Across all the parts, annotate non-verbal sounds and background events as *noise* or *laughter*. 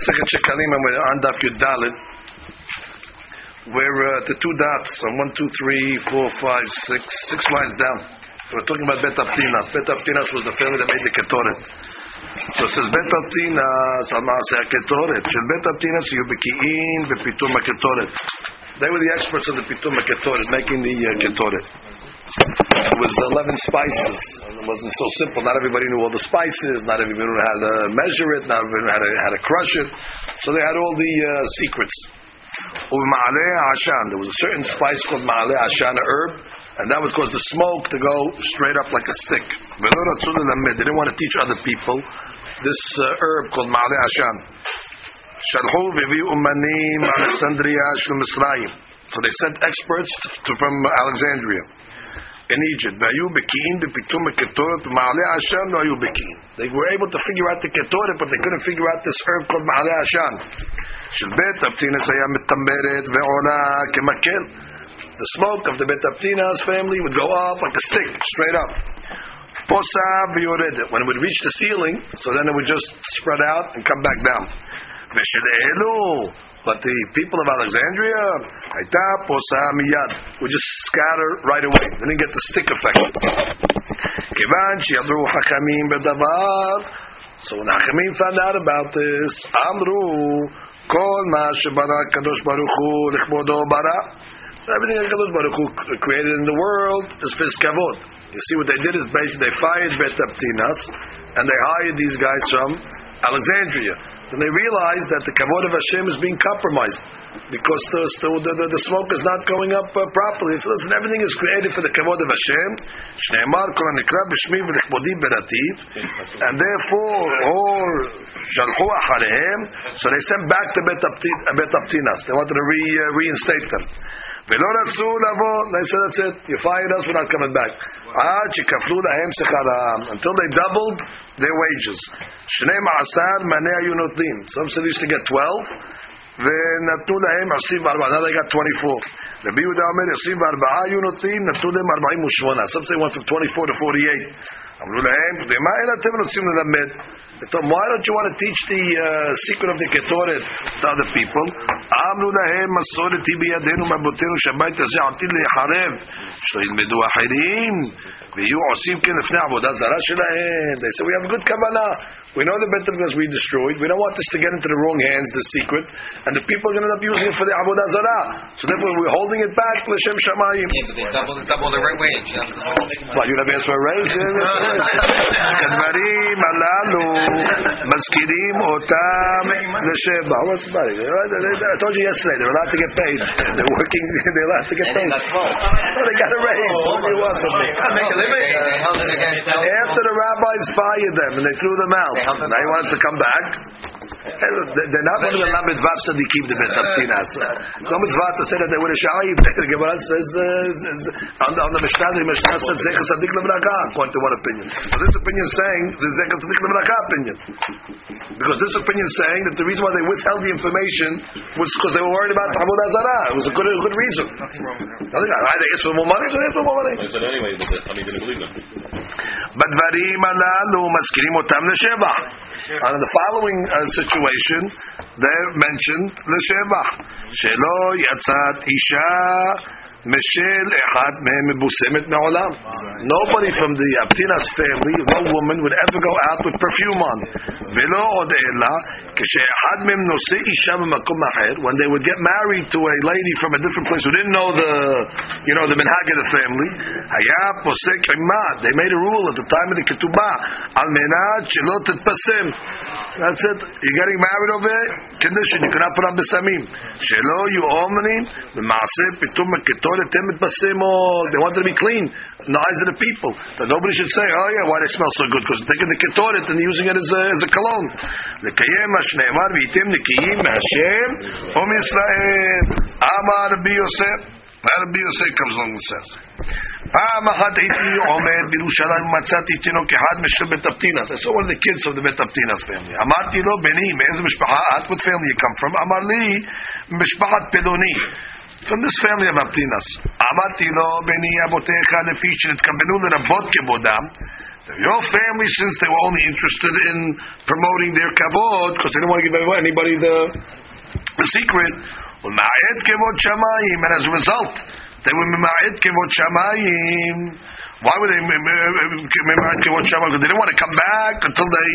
Masechet Shekalim, and we're on Daf Yud Dalit. We're uh, the two dots on one, two, three, four, five, six, six lines down. We're talking about Bet Aptinas. Bet Aptinas was the family that made the Ketoret. So it says Bet Aptinas al Maaseh Ketoret. Shel Bet Aptinas you beki'in bepitum Ketoret. They were the experts of the pitum Ketoret, making the uh, Ketoret. It was 11 spices. It wasn't so simple. Not everybody knew all the spices. Not everybody knew how to measure it. Not everybody knew how to, how to crush it. So they had all the uh, secrets. There was a certain spice called Ma'ale Ashan, a herb, and that would cause the smoke to go straight up like a stick. They didn't want to teach other people this uh, herb called Ma'ale Ashan. Shalhu vivi umanim Alexandria shel Mitzrayim. So they sent experts to, from Alexandria in Egypt. They were able to figure out the Ketoret, but they couldn't figure out this herb called Ma'ale Ashan. The smoke of the Bet Aptina's family would go up like a stick, straight up. When it would reach the ceiling, so then it would just spread out and come back down. But the people of Alexandria, would just scatter right away. They didn't get the stick effect. So when Hachamim found out about this, Amru, Kol Kadosh Baruch Hu Bara. Everything that Kadosh Baruch Hu created in the world is for his kavod. You see what they did is basically they fired Bet Aptinas, and they hired these guys from Alexandria then they realize that the kavod of Hashem is being compromised because the, the, the, the smoke is not going up uh, properly. So listen, everything is created for the kavod of Hashem. And therefore. So they sent back to Bet Aptinas. They wanted to re, uh, reinstate them. They said, that's it. You fired us, we're not coming back. Until they doubled their wages. Some said they used to get 12. ונתנו להם 24, now they got 24. רבי יהודה אומר 24 היו נותנים, נתנו להם 48. Some say went from 24 to 48. אמרו להם, מה אין אתם רוצים ללמד? Why don't you want to teach the uh, secret of the Ketoret to other people? אמרו להם, מסורת היא בידינו מאבותינו שהבית הזה עתיד להיחרב, שלא ילמדו אחרים. ויהיו עושים כן לפני עבודה זרה שלהם. They say, we have good kavanah. We know the Bet of we destroyed. We don't want this to get into the wrong hands, the secret. And the people are going to end up using it for the avodah zarah. So therefore we're holding it back, l'shem shamayim. Yeah, but they double, double the rate wage. That's the whole What, you never asked for a raise? הדברים הללו *laughs* מזכירים אותם לשבע. What's the matter? I told you yesterday, they're allowed to get paid. They're working, they're allowed to get paid. Oh, they got a raise. What do you want from me? After the rabbis fired them and they threw them out, now he wants to come back. They're not one of the Lamed Vav Sadiqim, the Bet Abtinas. Lamed Vav to say that they were a Sha'ib. The Gemara says, on the, Mishnah, the Mishnah says Zekat Sadiq Lemraka, Point to one opinion. So this opinion is saying the Zekat Sadiq Lemraka opinion. Because this opinion is saying that the reason why they withheld the information was because they were worried about Avodah Zarah. It was a good, a good reason. Nothing wrong. Nothing. Either it's for more money, or it's for more money. But anyway, I mean, didn't believe them. בדברים הללו מזכירים אותם לשבח. On the following uh, situation, they're mentioned l'shevach. Shelo yatzat isha Me'olam. Nobody from the Abtina's family, no woman would ever go out with perfume on. Velo Nose when they would get married to a lady from a different place who didn't know the, you know, the Minhag of the family, Posek Imad, they made a rule at the time of the Ketubah, Al Menad Shelot Pasem. That's it. You're getting married over here, condition, you cannot put on Besamim. Shelo Yu Omni, Pitum פתאום הכתוב they wanted to be clean in the eyes of the people. That nobody should say, oh yeah, why they smell so good? Because they're taking the ketoret and using it as a, as a cologne. לקיים מה שנאמר, והייתם נקיים מהשם ומישראל. אמר רבי יוסף. רבי יוסף comes along and says, פעם אחת הייתי עומד בירושלים ומצאתי תינוק אחד משל בית אבטינס. I saw one of the kids of the בית אבטינס family. אמרתי לו, בני, מאיזה משפחה את? What family you come from? אמר לי, משפחת פלוני from this family of Matinas, Amati lo beni abotecha lefi shenitkabbenu lerabot kebodam. Your family, since they were only interested in promoting their kavod, because they didn't want to give anybody the, the secret. And as a result, they were ma'ed kevod shamayim. Why would they watch Shabbat? Because they didn't want to come back until they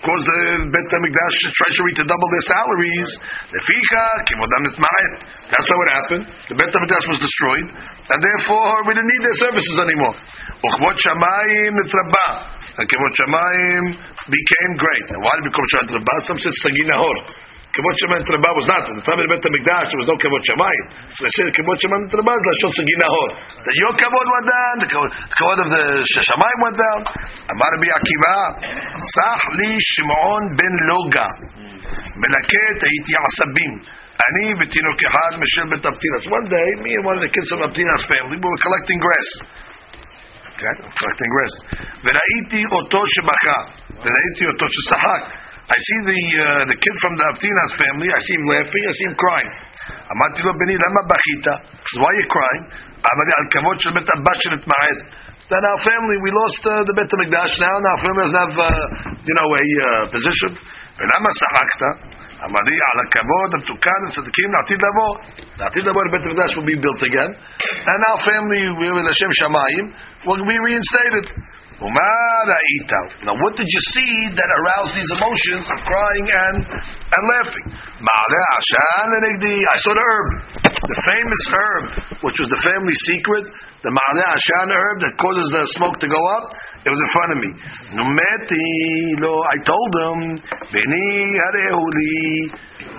caused the Bet Hamikdash treasury to double their salaries. That's how it happened. The Bet Hamikdash was destroyed, and therefore we didn't need their services anymore. Uchvot Shamayim Mitzrabah. And Kivot Shamayim became great. And why did it become Shamayim Mitzrabah? Some said Sagi כבוד שמיים נתרבה was not. The time Bet HaMikdash, there was כבוד שמיים. Said כבוד שמיים נתרבה is לשון סגי נהור. That your כבוד down, the כבוד, the כבוד of the שמיים went down. אמר רבי עקיבא, סח לי שמעון בן לוגה, מלקט הייתי עשבים. אני ותינוק אחד משל בית אבטינס. One day, me and one of the kids of Abtina's family, we were collecting grass. Collecting grass. וראיתי אותו שבכה, וראיתי אותו ששחק. I see the uh, the kid from the Abtina's family, I see him laughing, I see him crying. אמרתי לו, בני, למה בכית? So why are you crying? אמר לי, על כבוד של בית אבא שנתמעט. Then our family, we lost uh, the בית המקדש now, and our family doesn't have, uh, you know, a uh, position. ולמה שחקת? אמר לי, על הכבוד המתוקן לצדיקים לעתיד לבוא. לעתיד לבוא בית המקדש will be built again, and our family, we will השם שמיים, will be reinstated. Now, what did you see that aroused these emotions of crying and and laughing? I saw the herb, the famous herb, which was the family secret, the Ma'ale Ashan herb that causes the smoke to go up. It was in front of me. I told him,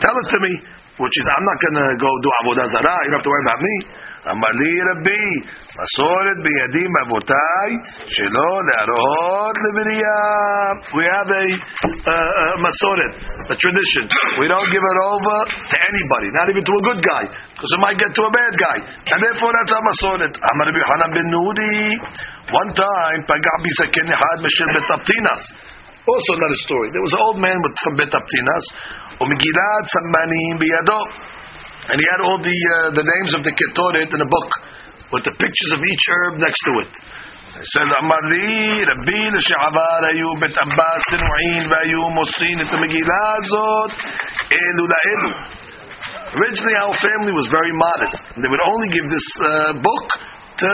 Tell it to me, which is, I'm not going to go do Avodah Zarah, you don't have to worry about me. אמר לי רבי, מסורת בידי מאבותיי, שלא להראות לבריאה. We have a, uh, a מסורת, a tradition. We don't give it over to anybody, not even to a good guy, because it might get to a bad guy. And therefore that's our מסורת. אמר רבי חנן בן נודי, one time פגע בי זקן אחד משל בית אבטינס. Also another story. There was an old man with, from בית אבטינס, ומגילת סמנים בידו. And he had all the uh, the names of the ketoret in a book with the pictures of each herb next to it. He said, אמר לי, רבי לשעבר היו בית עבאס סנועים והיו מוסרים את המגילה הזאת אלו לאלו. Originally our family was very modest. They would only give this uh, book to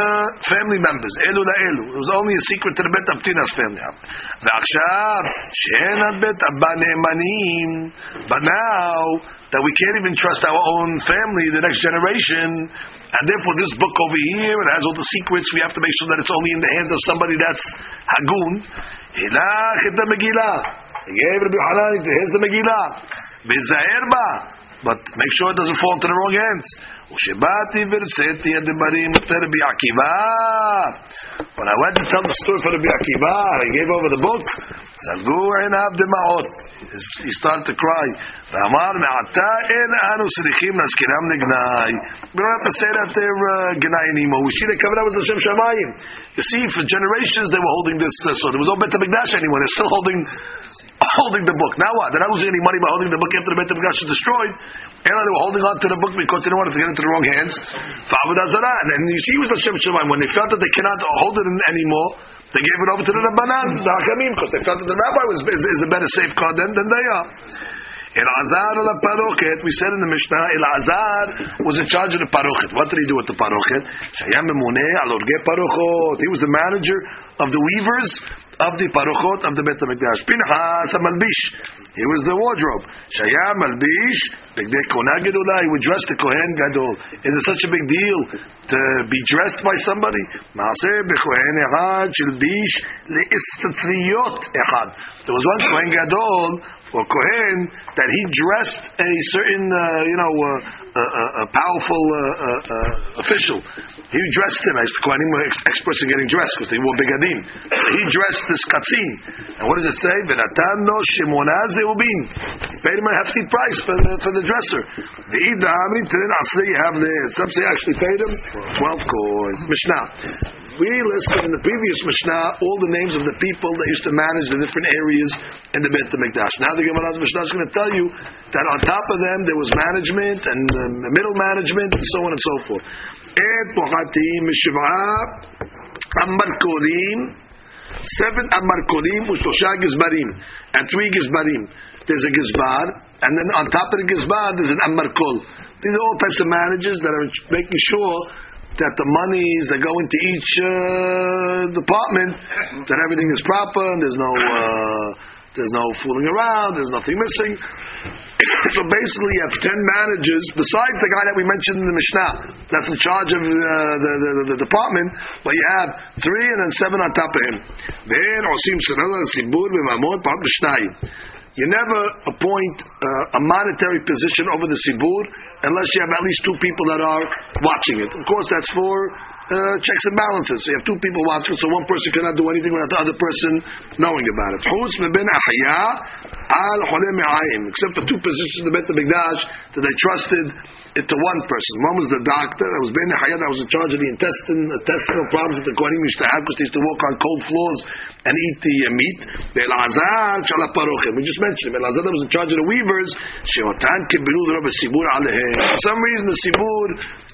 family members. Elu la elu. It was only a secret to the Bet Abtina's family. But now that we can't even trust our own family, the next generation, and therefore this book over here it has all the secrets. We have to make sure that it's only in the hands of somebody that's hagun. Hilach et Megillah. He gave Here's the Megillah. But make sure it doesn't fall into the wrong hands. When I went to tell the story for the Akiva, I gave over the book. Zangu and Abdima'ot he started to cry. We don't have to say that they're uh, anymore. We see the kavanah was Hashem Shemayim. You see, for generations they were holding this. Uh, so there was no Bet Hamikdash anymore. They're still holding holding the book. Now what? They're not losing any money by holding the book after the Bet Hamikdash is destroyed. And they were holding on to the book because they didn't want it to get into the wrong hands. And you see, it was Hashem Shemayim when they felt that they cannot hold it anymore they gave it over to the Rabbanan, the Hakamim, because they felt that the rabbi was, is, is a better safeguard than, than they are. Elazar al parochet, we said in the Mishnah, El Azar was in charge of the parochet. What did he do with the parochot. He was the manager of the weavers of the parochot of the Bet HaMikdash. Pinchas malbish. He was the wardrobe. Shayam malbish. Begdei kona gedula. He would dress the kohen gadol. Is it such a big deal to be dressed by somebody? Maaseh bekohen echad shilbish leistatriyot echad. There was one kohen gadol or Kohen that he dressed a certain, uh, you know, uh, uh, a powerful uh, uh, official. He dressed him as the Kohanim were experts in getting dressed because they wore begadim. He dressed this katzin. And what does it say? V'natan no shimona zeubin. He paid him a hefty price for the, for the dresser. V'ida amri tirin asli have the Some say actually paid him twelve coins. Mishnah. We listed in the previous Mishnah all the names of the people that used to manage the different areas in the Beit HaMikdash. Now the Gemara's Mishnah is going to tell you that on top of them there was management and um, middle management and so on and so forth. Seven amarkolim u'shlosha gizbarim, and three gizbarim. There's a gizbar, and then on top of the gizbar, there's an amarkol. These are all types of managers that are making sure that the monies that go into each uh, department, that everything is proper, and there's no uh, there's no fooling around, there's nothing missing. So basically, you have ten managers besides the guy that we mentioned in the Mishnah that's in charge of uh, the, the, the, department. But you have three and then seven on top of him. Then osim sibur You never appoint uh, a monetary position over the sibur unless you have at least two people that are watching it. Of course, that's for uh, checks and balances. So you have two people watching, so one person cannot do anything without the other person knowing about it. Except for two positions in the Beit HaMikdash that they trusted it to one person. One was the doctor, that was Ben Hayat, that was in charge of the intestine, intestinal problems that the Kohanim used to have because they used to walk on cold floors and eat the uh, meat. We just mentioned him. Elazar was in charge of the weavers. For some reason, the Sibur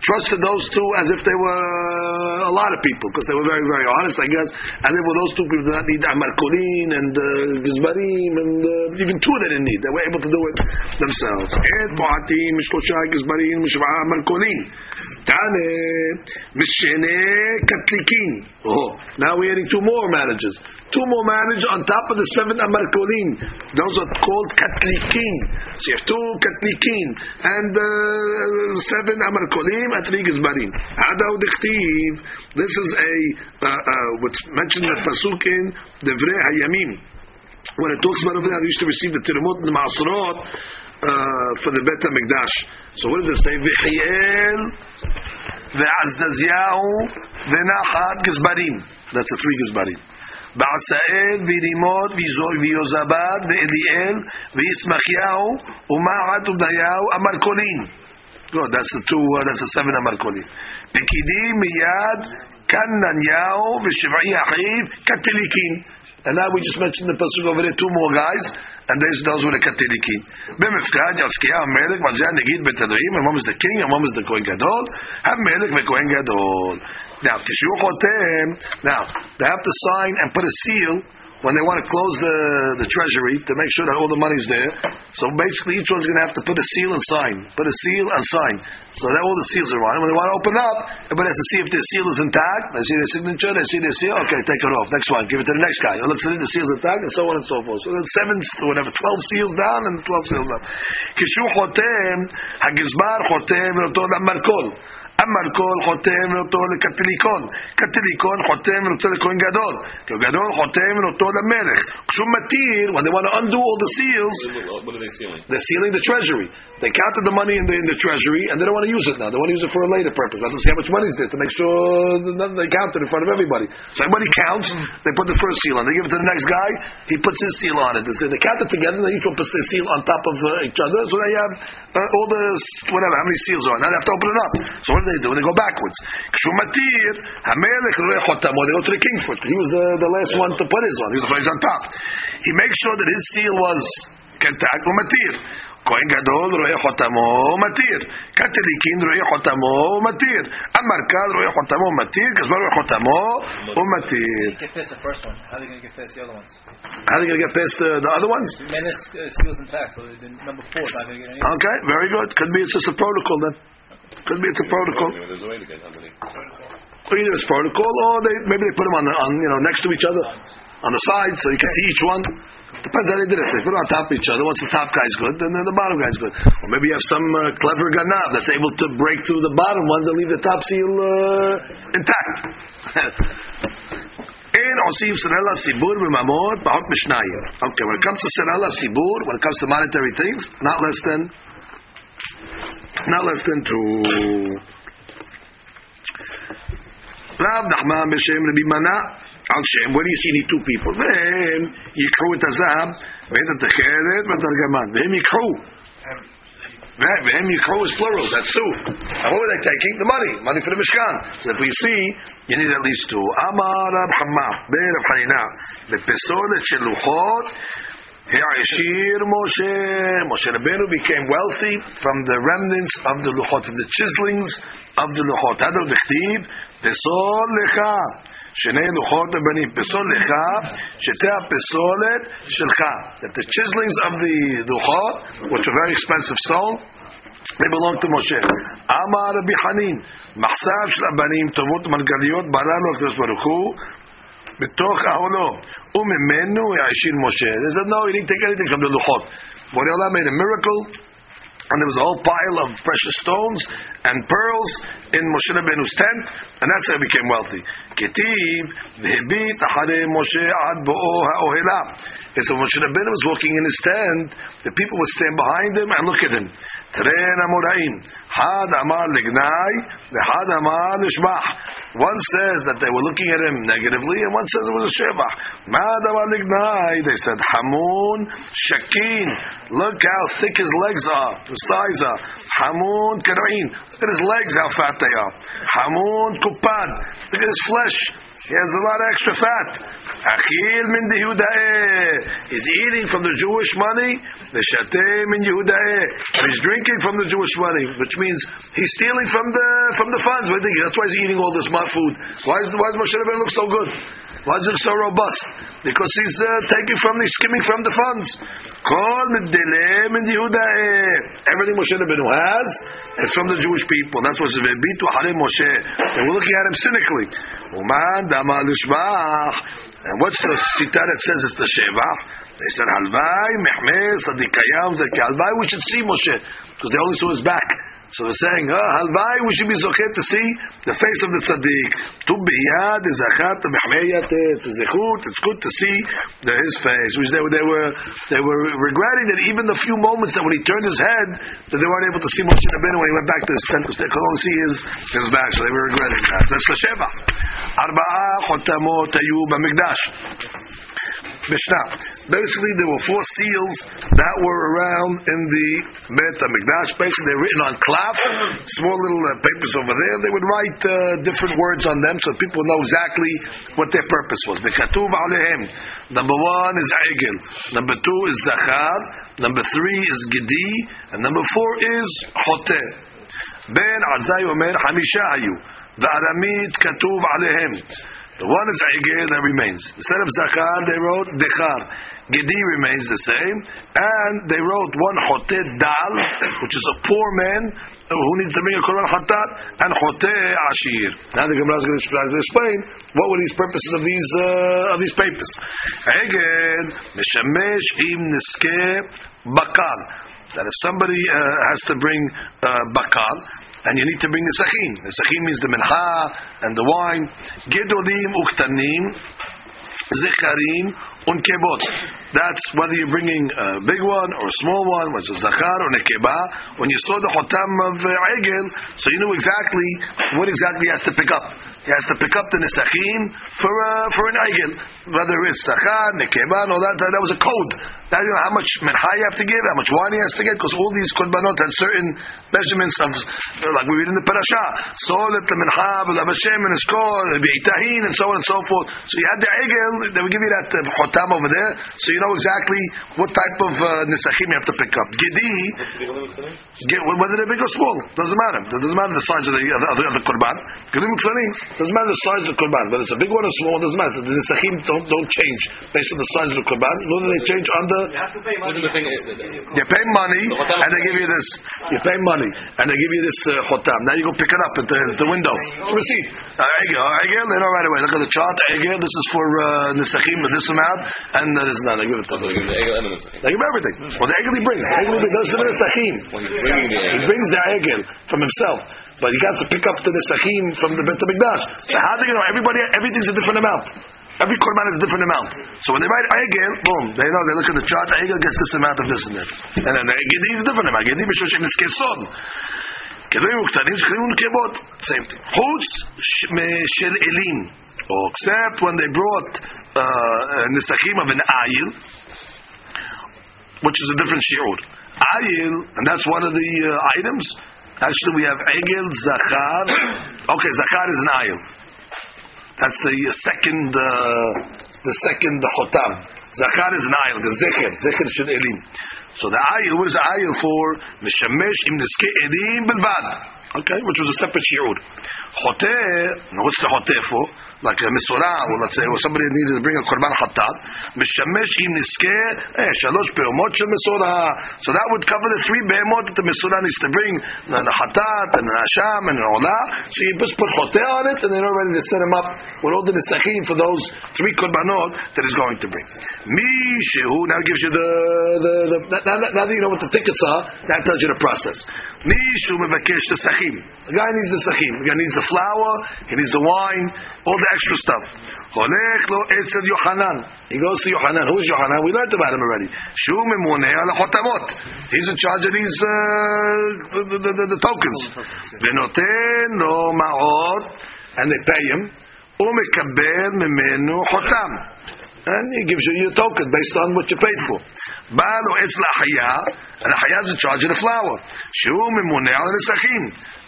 trusted those two as if they were a lot of people because they were very, very honest, I guess. And they were those two people that need Amarkolin and uh, Gizbarim and uh, even two they didn't need. They were able to do it themselves. Gizbarim, Amarkolin. Tane, Mishene Katlikin. Oh, now we're adding two more managers. Two more managers on top of the seven Amarkolin. Those are called Katlikin. So you have two Katlikin and uh, seven Amarkolim and three Gizbarim. Hadaw Dichtiv. This is a, uh, uh, what's mentioned in the Pasuk in Devrei Hayamim. When it talks about over there, they used to receive the Tirumot and the Ma'asrot uh, for the Bet HaMikdash. So what does it say? V'chiel ve'azdaziyahu ve'nachat gizbarim. That's the three gizbarim. בעשאל ורימות ויוזבד ואליאל וישמחיהו ומעט ובדיהו המרכולים. No, that's the two, uh, that's the seven המרכולים. פקידי מיד כנניהו ושבעי אחיו כתליקין. And now we just mentioned the pasuk over there, two more guys, and those, those were the katilikin. B'mifkad, Yaskia, Melech, Mazia, Negid, Betadrim, and one was the king, and one was the Kohen Gadol. Have Melech, Kohen Gadol. Now, now, they have to sign and put a seal when they want to close the, the treasury to make sure that all the money's there. So basically, each one's going to have to put a seal and sign, put a seal and sign, so that all the seals are on. When they want to open up, everybody has to see if their seal is intact. They see their signature, they see their seal. Okay, take it off. Next one, give it to the next guy. Let's see the seal's intact, and so on and so forth. So there's seven, whatever, twelve seals down and twelve seals up. כשהוא חותם, הגזבר חותם ונותן למרכול. המרכול חותם ונותו לקטליקון, קטליקון חותם ונותו לכהן גדול, כהן גדול חותם ונותו למלך. כשהוא מתיר, when they want to undo all the seals, What are they sealing? they're sealing the treasury. They counted the money in the, in the treasury and they don't want to use it now. They want to use it for a later purpose. They have to see how much money is there to make sure that they count it in front of everybody. So everybody counts, they put the first seal on, they give it to the next guy, he puts his seal on it. They count it together, and each one puts their seal on top of uh, each other, so they have uh, all the, whatever, how many seals are. Now they have to open it up. So what do they do? They go backwards. כשהוא מתיר, המלך רואה חותמו, they go to the king first. He was the, the last one to put his on. He was the first on top. He makes sure that his seal was כתג ומתיר. כהן גדול רואה חותמו ומתיר. קתליקין רואה חותמו ומתיר. המרכז רואה חותמו ומתיר. גזבר רואה חותמו ומתיר. Get past the first one. How are they going to get past the other ones? How are they going to get past the, the other ones? Melech's uh, seals intact, so the number four is not going to get any. Okay, very good. Could be it's just a protocol then. Could be it's a protocol. There's a way to get how many? Or either it's protocol, or they maybe they put them on the on you know next to each other on the side, so you can see each one. Depends how they did it. They put it on top of each other. Once the top guy's good, then the bottom guy's good. Or maybe you have some uh, clever ganav that's able to break through the bottom ones and leave the top seal uh, intact. *laughs* אין עושים סרלה סיבור בממון פחות משניים. Okay, when it comes to סרלה סיבור, when it comes to monetary things, not less than, not less than two. רב נחמן בשם רבי מנה על שם, where do you see any two people? והם ייקחו את הזהב ואת התכלת ואת הרגמן, והם ייקחו. והם ייקחו is plural, that's two. And what were they taking? The money, money for the Mishkan. So if we see, you need at least two. אמר רב חמא, ברב חנינה, בפסולת של לוחות, העשיר משה, Moshe Rabbeinu became wealthy from the remnants of the luchot, from the chiselings of the luchot. Hadar v'chtiv, pesol lecha, שני לוחות הבנים, פסול לך, שתי הפסולת שלך. That the chiselings of the לוחות, which are very expensive stone, they belong to Moshe. אמר רבי חנין, מחסב של הבנים, טובות מרגליות, ברא לו הקדוש ברוך הוא, בתוך אהלו, וממנו יעשיר משה. They said, no, he didn't take anything from the לוחות. Borei Olam made a miracle, and there was a whole pile of precious stones and pearls in Moshe Rabbeinu's tent, and that's how he became wealthy. Ketiv v'hebit acharei Moshe ad bo'o ha'ohela. And so Moshe Rabbeinu was walking in his tent, the people would stand behind him and look at him. Tren Amoraim. Had Amar Lignai, Had Amar Lishbach. One says that they were looking at him negatively, and one says it was a Shebach. Mad Amar Lignai, they said Hamun Shakin. Look how thick his legs are, his thighs are. Hamun Karain. Look at his legs, how fat they are. Hamun Kupad. Look at his flesh. He has a lot of extra fat. Achil min. He's eating from the Jewish money. The Shateh min he's drinking from the Jewish money, which means he's stealing from the from the funds. That's why he's eating all this mud food. Why, is, why does Moshe Rabbeinu look so good? Why is it so robust? Because he's uh, taking from the, skimming from the funds. Kol min Yehudae. Everything Moshe Rabbeinu has is from the Jewish people. That's what it says. Bitu harei Moshe. And we're looking at him cynically. Uman dama. And what's the shita that says it's the shevach? They said halvai mehmeh sadikayam zeki. Halvai we should see Moshe because they only saw his back. So they're saying, ah, oh, halvai, we should be zochet to see the face of the tzaddik. Tu biyad is achat b'chmeyat it's zechut. It's good to see the, his face. Which they, were- they were they were regretting that even the few moments that when he turned his head, that they weren't able to see Moshe Rabbeinu when he went back to his tent because they could only see his his back. So they were regretting that. So that's the sheva. Arba'a chotamot hayu b'mikdash. Mishnah. Basically, there were four seals that were around in the Bet HaMikdash. Basically, they're written on cloth, small little uh, papers over there. They would write uh, different words on them so people know exactly what their purpose was. The Katuv Alehem. Number one is Egel. Number two is Zachar. Number three is Gedi. And number four is Hoteh. Omer Hamisha Hayu. The Aramid Katuv Alehem. The one is Egel that remains. Instead of Zachar, they wrote Dechar. Gedi remains the same. And they wrote one Hoteh Dal, which is a poor man who needs to bring a Korban Hatat, and Hoteh Ashir. Now the Gemara is going to explain what were these purposes of these uh, of these papers. Egel, Meshamesh Im Niske Bakal. That if somebody uh, has to bring uh, Bakal, and you need to bring the sachin. The sachin means the mincha and the wine. Gedolim uktanim, zecharim unkebot. That's whether you're bringing a big one or a small one, whether it's a zachar or a nekeba. When you saw the hotam of uh, egel, so you knew exactly what exactly he has to pick up. He has to pick up the nesachim for uh, for an egel, whether it's zachar, nekeba, no that that was a code. That you know how much mincha you have to give, how much wine he has to get, because all these korbanot had certain measurements of, like we read in the parasha, solet the iskol, be'itahin, and so on and so forth. So you had the egel, they would give you that uh, hotam over there, so you know exactly what type of uh, nesachim you have to pick up. Gedi, get, whether they're big or small, doesn't matter. It doesn't matter the size of the, of the, of the korban. Gedim k'lanim, doesn't matter the size of the korban, whether it's a big one or small, doesn't matter. The nesachim don't, don't change based on the size of the korban, nor do they change under. the You pay money. The thing is, you pay money and they give you this. You pay money and they give you this uh, chotam. Now you go pick it up at the, the window. Receipt. Egel, they know right away. Look at the chart. Egel, this is for uh, nesachim, this amount, and uh, this amount. They give it to so them. they give the egel and the nesachim. They give everything. Well, the Egel he brings. The Egel he brings. Doesn't nesachim. When he's bringing the He egel, brings the Egel from himself. But he has to pick up the nesachim from the Bet HaMikdash. So how do you know? Everybody, everything's a different amount. Every korban is a different amount. So when they write Egel, boom, they know, they look at the chart, Egel gets this amount of this and that. And then the Gedi is a different amount. Gedi b'shosh in kesod. כדורים וקטנים שכנים ונקבות, same thing. חוץ ש- מ- של אלים, or except when they brought uh, uh, Nisachim of an ayil, which is a different shiur. Ayil, and that's one of the uh, items. Actually, we have egel, zakhar. *coughs* Okay, zakhar is an ayil. That's the uh, second, uh, the second hotam. Zakhar is an ayil. The zecher, zecher should elim. So the ayil, what is the ayil for? Mishamesh im neske elim belvad. Okay, which was a separate shiur. Choteh, what's the choteh for? Like a misorah, or let's say, or somebody needed to bring a korban hatat. Mishamesh im niskeh, eh, shalosh be'omot shel misorah. So that would cover the three be'emot that the misorah needs to bring, the, the hatat, and the hasham, and the olah. So you just put choteh on it, and then you're ready to set him up with all the nisachim for those three korbanot that he's going to bring. Mi now gives you the, the, the now, now, now that you know what the tickets are, that tells you the process. Mi shehu mevakesh the sachim. The guy needs the sachim. The guy needs the flour, he needs the wine, all the extra stuff. He goes to Yohanan. Who is Yohanan? We learned about him already. He's in charge of these uh, the, the, the, the tokens. And they pay him. And he gives you your token based on what you paid for. Baal or etz lahaya, and the haya is in charge of the flour. Shu memuneh al nesachim.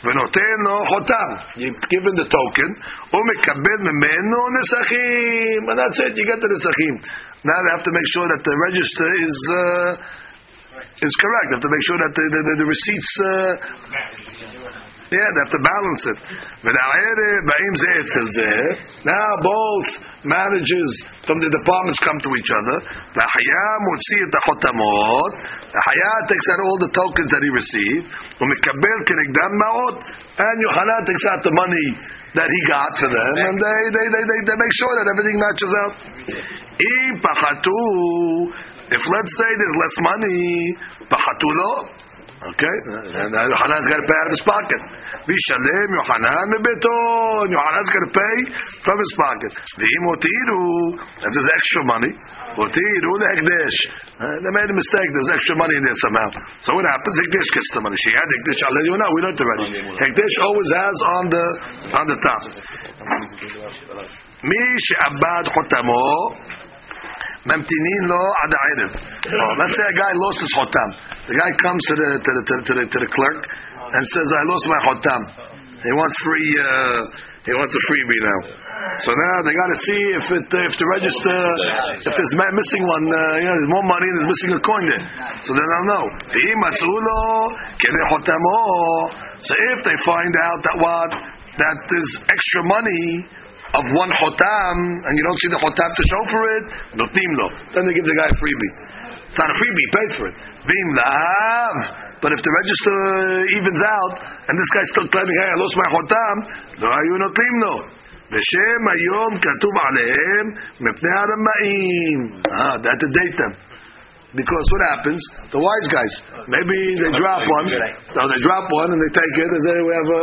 Venoten lo chotam. You give him the token. Umekabel memenu nesachim. And that's it. You get the nesachim. Now they have to make sure that the register is uh, is correct. They have to make sure that the the, the, the receipts. Uh, yeah, they have to balance it. Now both managers from the departments come to each other. The Haya takes out all the tokens that he received. And Yohanan takes out the money that he got for them, and they, they, they, they, they make sure that everything matches up. If let's say there's less money, Okay, and Yohanan's got to pay out of his pocket. Vishalem Yohanan mebeton. Yohanan's got to pay from his pocket. V'imotiru. If there's extra money, otiru lehekdesh. They made a mistake. There's extra money in there somehow. So what happens? Hekdesh gets the money. She had hekdesh. Let you know. We learned already. Hekdesh always has on the on the top. Mi she'abad chotamo. Memtinin lo ada Arab. Let's say a guy lost his hotam. The guy comes to the to the, to the, to the clerk and says, "I lost my hotam." He wants free. Uh, he wants a freebie now. So now they got to see if it uh, if the register if there's missing one. Uh, you know, there's more money. There's missing a coin there. So then I'll know. So if they find out that what that there's extra money of one chotam, and you don't see the chotam to show for it, notim lo. Then they give the guy a freebie. It's not a freebie, he paid for it. Vim lav. But if the register evens out, and this guy's still claiming, hey, I lost my chotam, לא היו נותנים לו. בשם היום כתוב עליהם מפני הרמאים. Ah, that to date them. Because what happens? The wise guys, maybe they drop one, so they drop one and they take it, and say we have a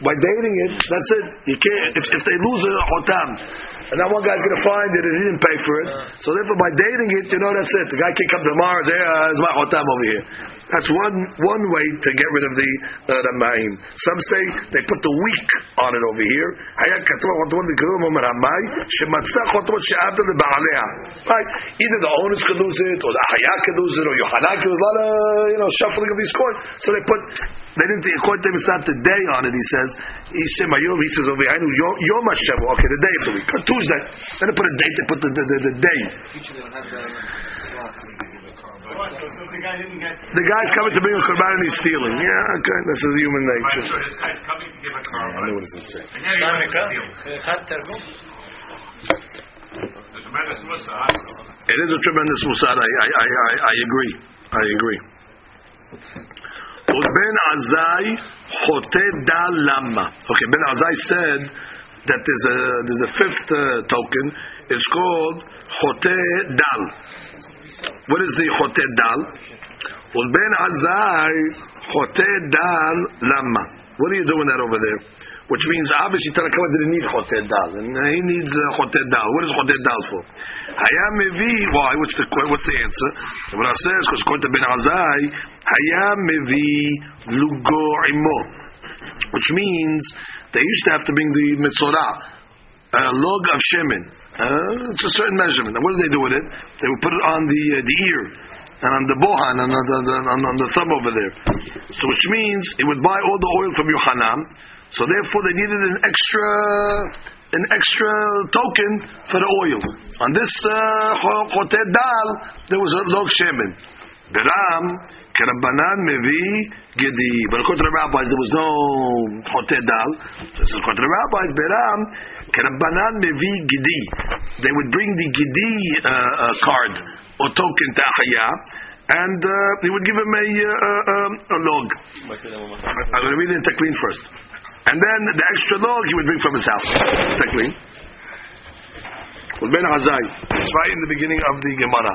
by dating it, that's it. You can't if, if they lose a hotam, and that one guy's to find it and he didn't pay for it. So therefore, by dating it, you know that's it. The guy can't come tomorrow say, ah, "There's my hotam over here." That's one one way to get rid of the uh, ramaim. Some say they put the weak on it over here. Right? Either the owners could lose it, or the haya could lose it, or Yohanan could lose it. You know shuffling of these coins. So they put they didn't him, it's not the day on it. He says, he says over here, Yom Hashem. Okay, the day of the week, or Tuesday. Then they put a date. They put the the, the, the day. The guy's coming to bring a korban and he's stealing. Yeah, okay, this is human nature. So this guy's coming to give a car. I know what it's going to say. And here he wants to steal. It's a tremendous musa. It is a tremendous musad. I, I, I, I, I agree. I agree. Ben Azai chote dal lama. Okay, Ben Azai said that there's a there's a fifth uh, token. It's called chote dal. What is the chote dal? Well, Ben Azai chote dal lama. What are you doing that over there? Which means obviously Tanakama didn't need chote dal, and uh, he needs uh, chote dal. What is chote dal for? Hayam mevi. Why? What's the what's the answer? What I says because according to Ben Azai, Hayam mevi lugo imo, which means they used to have to bring the mitzorah, a log of shemen. Uh, it's a certain measurement. And what do they do with it? They would put it on the uh, the ear and on the bohan and on the, the, on, on the thumb over there. So which means it would buy all the oil from Yohanan. So therefore they needed an extra an extra token for the oil. On this uh, dal, there was a log shemen. Beram Rabbanan Mevi Gedi. But according to the rabbis, there was no Hotedal. So according to the rabbis, Beram, Rabbanan Mevi Gedi. They would bring the Gedi uh, uh, card or token to Ahaya, and uh, he would give him a, uh, uh a log. Uh, I'm going to read it in Taklin first. And then the extra log he would bring from his house. Taklin. Ben Azai. It's right in the beginning of the Gemara.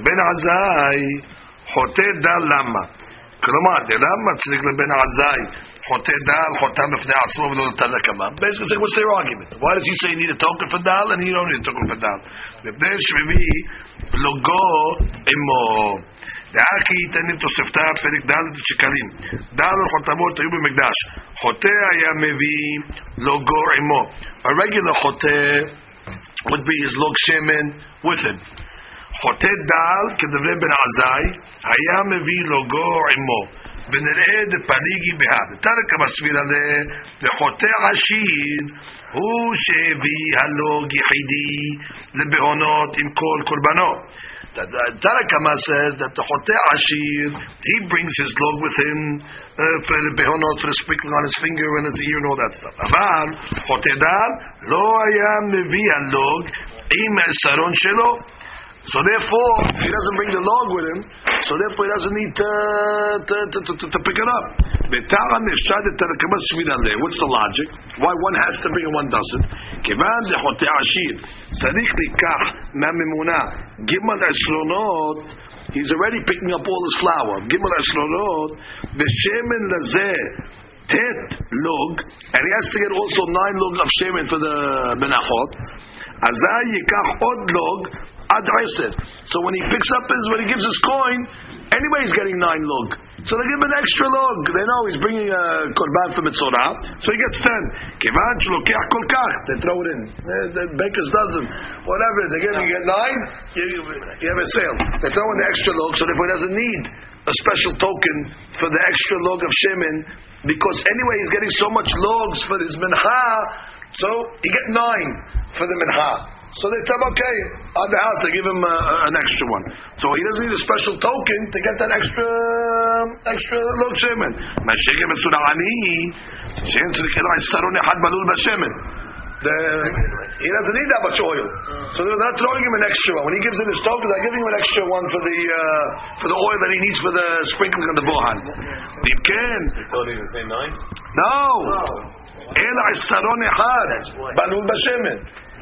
Ben Azai. חוטא דל למה? כלומר, למה צריך לבן עזאי חוטא דל, חוטא בפני עצמו ולא נתן לקמה? Basically, saying, what's their argument? Why does he say you need a token for dal and he don't need a token for dal? מפני שמביא לוגו עמו. דאקי תנים תוספתא פרק ד' שקלים. דל וחותמות היו במקדש. חוטא היה מביא לוגו עמו. A regular חוטא would be his log shemen with him. חוטא דל כדברי בן עזאי היה מביא לוגו עמו. ונראה דפליגי בהר. תרק המסביר עליה, וחוטא עשיר הוא שהביא הלוג יחידי לבהונות עם כל קורבנו. Tarakama says that the Chote Ashir, he brings his log with him uh, for the behonot, for the sprinkling on his finger and his ear and all that stuff. Aval, Chote Dal, lo haya mevi log im saron shelo. So therefore, he doesn't bring the log with him, so therefore he doesn't need to, to, to, to, to, to pick it up. Betara nefshad et tarakama svira le. What's the logic? Why one has to bring and one doesn't? כיוון לחוטא עשיר צריך לקח מהממונה גימל עשרונות he's already picking up all his flour גימל עשרונות ושמן לזה tet log and he has to get also nine log of shemen for the menachot אזי ייקח עוד log ad. So when he picks up his, when he gives his coin, anyway he's getting nine log. So they give him an extra log. They know he's bringing a korban for mitzvah, so he gets ten. Kivan shlokiach kol. They throw it in. The, the baker's dozen, whatever it is. Again, you get nine, you, you have a sale. They throw in the extra log, so therefore he doesn't need a special token for the extra log of shemen, because anyway he's getting so much logs for his minha, so he get nine for the minha. So they tell him, okay, at the house they give him uh, an extra one. So he doesn't need a special token to get that extra extra look shemen. Mashigim etzuna ani, she'entzun kelai sarun ehad. He doesn't need that much oil, so they're not throwing him an extra one. When he gives him his token, they're giving him an extra one for the uh, for the oil that he needs for the sprinkling of the bohan. The can. You thought he the same nine. No. That's why.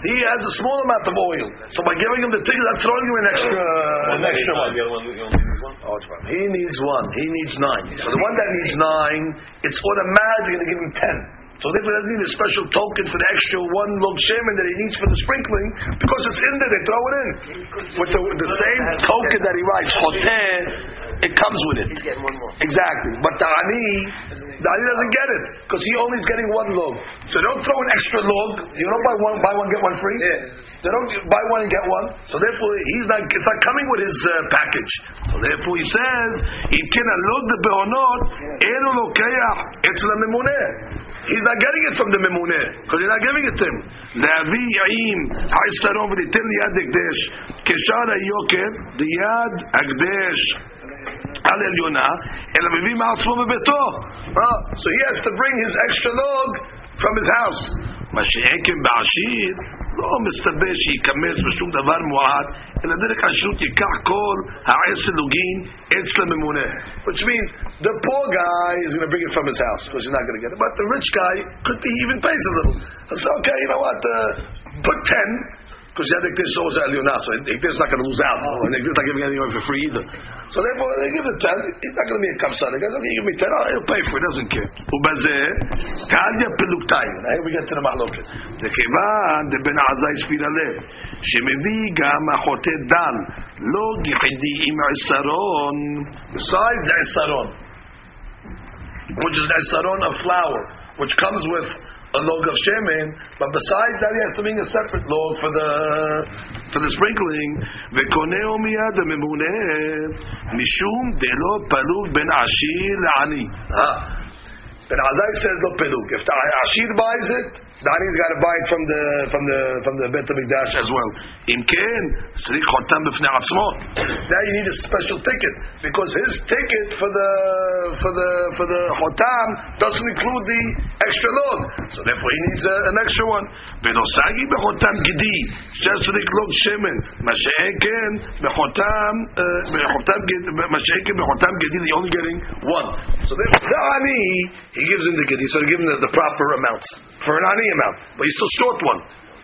He has a small amount of oil. So by giving him the ticket, that's throwing him an extra, an One extra one. The other one, you only need one? Oh. He needs one. He needs nine. So the one that needs nine, it's automatically going to give him ten. So therefore, he doesn't need a special token for the extra one log shaman that he needs for the sprinkling because it's in there. They throw it in with the, with the same token that he writes choteh. It comes with it. Exactly. But the ani, the ani doesn't get it because he only is getting one log. So don't throw an extra log. You don't buy one, buy one get one free. So They don't buy one and get one. So therefore, he's not. It's not coming with his uh, package. So therefore, he says, "It can log the beonot eno lokayah it's the. He's not getting it from the memuneh because he's not giving it to him. Levi yaim ha'isharon v'litin liyad ekdesh keshar hayoker liyad. על עליונה, אלא מביא מעצמו בביתו. Oh, so he has to bring his extra log from his house. מה שעקב בעשיר לא מסתבר שייכנס בשום דבר מועט, אלא דרך השירות ייקח כל העשר לוגין אצל הממונה. Which means the poor guy is going to bring it from his house because he's not going to get it. But the rich guy could be even pays a little. He'll say, okay, you know what, uh, put ten. Because the other dish always Elionah, so Hikdish is not going to lose out. And Hikdish is not giving anyone for free either. So therefore, they give it 10. He's not going to be a kamsan. He goes, okay, you give me 10, oh, he'll pay for it. He doesn't care. ובזה, תעליה פלוגתיים. Here we get to the מחלוקת. וכיוון דבן עזאי ספיר הלב, שמביא גם החוטא דל, לא יחידי עם עשרון, besides the עשרון, which is the עשרון of flour, which comes with a log of shemen, but besides that, he has to bring a separate log for the for the sprinkling. וקונהו מיד הממונה משום דלא פלוג בין עשיר לעני. Ah. Ben Azai says no pelug. If the Ashir buys it, the Ani's got to buy it from the from the from the Bet Hamikdash as well. Im ken, srik chotam. Now you need a special ticket because his ticket for the for the for the chotam doesn't include the extra load, so therefore he needs a, an extra one. Benosagi bechotam gedi, shesrik log shemen, mashe'eken bechotam eh, bechotam gedi, mashe'eken bechotam gedi. You're only getting one. So therefore the Ani he gives him the gedi, so he gives him the, the proper amounts for an Ani amount, but he's still short one.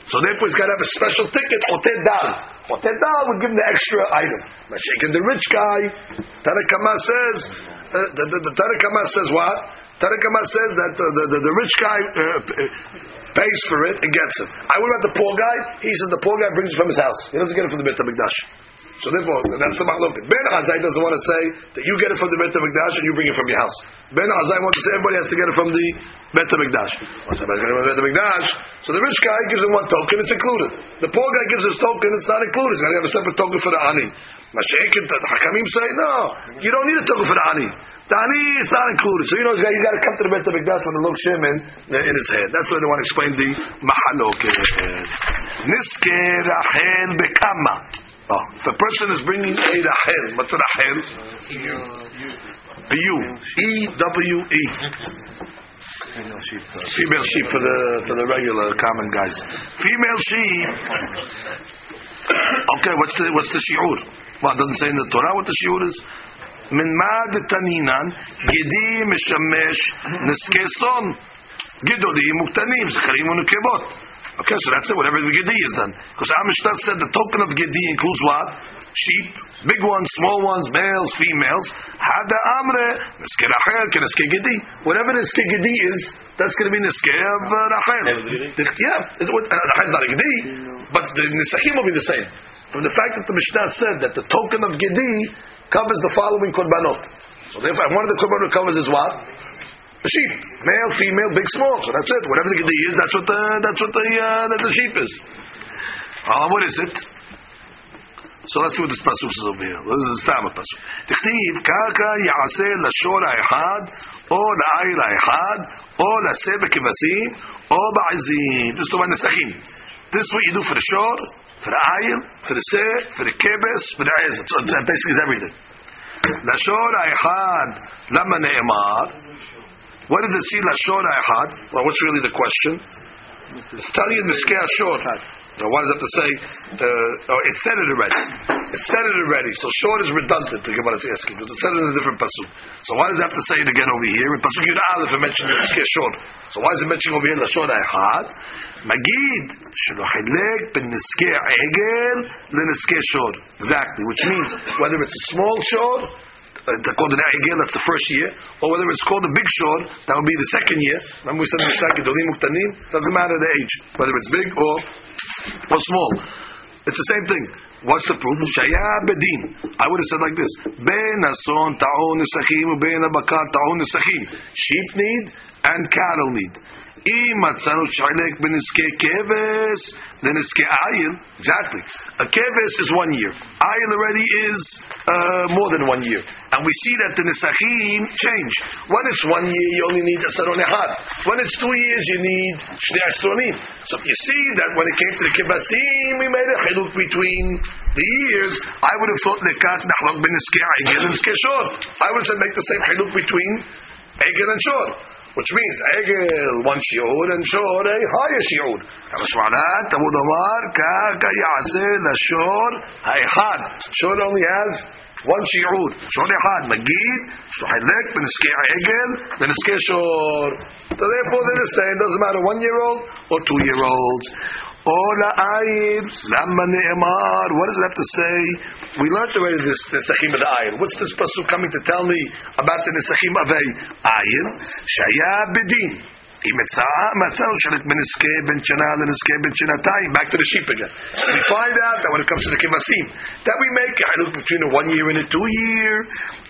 So therefore, he's got to have a special ticket. Oted dal. Oted dal would give him the extra item. Mashiach the rich guy. Tanakama says. Uh, the, the, the says what? Tanakama says that the, the, the, the rich guy uh, pays for it and gets it. I what about the poor guy? He says the poor guy brings it from his house. He doesn't get it from the Beit Hamikdash. So therefore, that's the mahloket. Ben Azai doesn't want to say that you get it from the Beit Hamikdash and you bring it from your house. Ben Azai wants to say everybody has to get it from the Beit Hamikdash. So the rich guy gives him one token, it's included. The poor guy gives his token, it's not included. He's got to have a separate token for the ani. Mashiach and the Hakamim say no, you don't need a token for the ani. The ani is not included. So you know he's got to come to the Beit Hamikdash with a look shemen in his head. That's why they want to explain the mahaloket. Niske Rachel Bekama. Oh, if a person is bringing a Rachel, what's a Rachel? U. E W E. Female sheep for the for the regular common guys. Female sheep. Okay, what's the what's the shiur? Well, it doesn't say in the Torah what the shiur is. من ماد تنينان גדי משמש נזקי צאן גדולים וקטנים זכרים ונקבות Okay, so that's it. Whatever the gedi is then, because Amishtat said the token of gedi includes what? Sheep, big ones, small ones, males, females. Hada amre neske rachel keneske gedi. Whatever neske gedi is, that's going to be the neske of uh, rachel. Yeah, rachel's not a gedi, but the nesachim will be the same. From the fact that the Mishnah said that the token of gedi covers the following korbanot. So therefore, one of the korbanot covers is what? A sheep, male, female, big, small. So that's it. Whatever the gedi is, that's what the that's what the uh, that the sheep is. Uh, what is it? So let's see what this pasuk says over here. This is the Stammer pasuk. תכתיב קרקע יעשה לשור האחד, או לעיל האחד, או לשה בכבשים, או בעזים. This is the one nesachim. This is what you do for the shor, for the ayil, for the seh, for the kebes, for the ayil. So that basically is everything. לשור האחד, למה נאמר? What does it see lashon echad? Well, what's really the question? It's telling you the scare short. Now, what does it have to say? Uh, oh, it said it already. It said it already. So short is redundant. The Gemara is asking because it said it in a different pasuk. So why does it have to say it again over here? In pasuk Yud Aleph, it mentioned the scare short. So why is it mentioning over here lashon echad? Magid shelo chilek ben niskei egel leniskei shor. Exactly, which means whether it's a small shor it's called an Egel, that's the first year, or whether it's called a big shor, that would be the second year. Remember we said Mishnah, Muktanim, doesn't matter the age, whether it's big or, or small. It's the same thing. What's the proof? Shaya bedin. I would have said like this: Ben ason ta'on ta'on. Sheep need and cattle need. אם מצאנו שחילק בנזקי כבש לנזקי עיל, exactly. A keves is one year. Ayil already is uh, more than one year. And we see that the Nisachim change. When it's one year, you only need a Saron Echad. When it's two years, you need Shnei Asronim. So if you see that when it came to the Kibbasim, we made a chiluk between the years, I would have thought Lekat Nachlok ben Niskei Egel and Niskei Shor. I would have said make the same chiluk between Egel and Shor. Which means Egel one shiur and Shor a higher shiur. Kamashmanat Tamud Omar Kaka Yase Lashor Ha'echad. Shor only has one shiur. Shor Echad Magid Shlohilek Beniskei Egel Beniskei Shor. So therefore they're the same. Doesn't matter one year old or two year olds. Ola Ayid Lama Ne'emar. What does it have to say? We learned already this Nesachim of the Ayin. What's this pasuk coming to tell me about the Nesachim of a Ayin? Shaya Bedin מצאנו שחלק בין עסקי בין שנה לנזקי בין שנתיים, back to the sheep again. We find out that when it comes to the kivasim, that we make a haluk between a one year and a two year,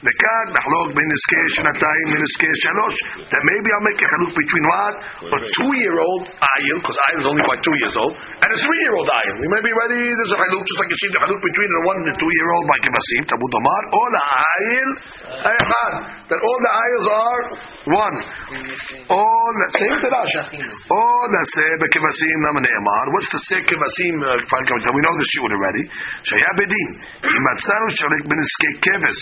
וכאן נחלוק בין עסקי שנתיים לנזקי שלוש, that maybe I'll make a haluk between what? A two year old ayil, because ayil is only by two years old, and a three year old ayil. We may be ready, there's a haluk, just like you see the haluk between a one and a two year old by kivasim, tabud amar, or the ayil, ayil. that all the ayahs are one. All same Tadash. All naseh bekevasim nama ne'emar. What's the say kevasim? We know the shiur already. Shaya bedin. Imatzanu sharik beniske keves.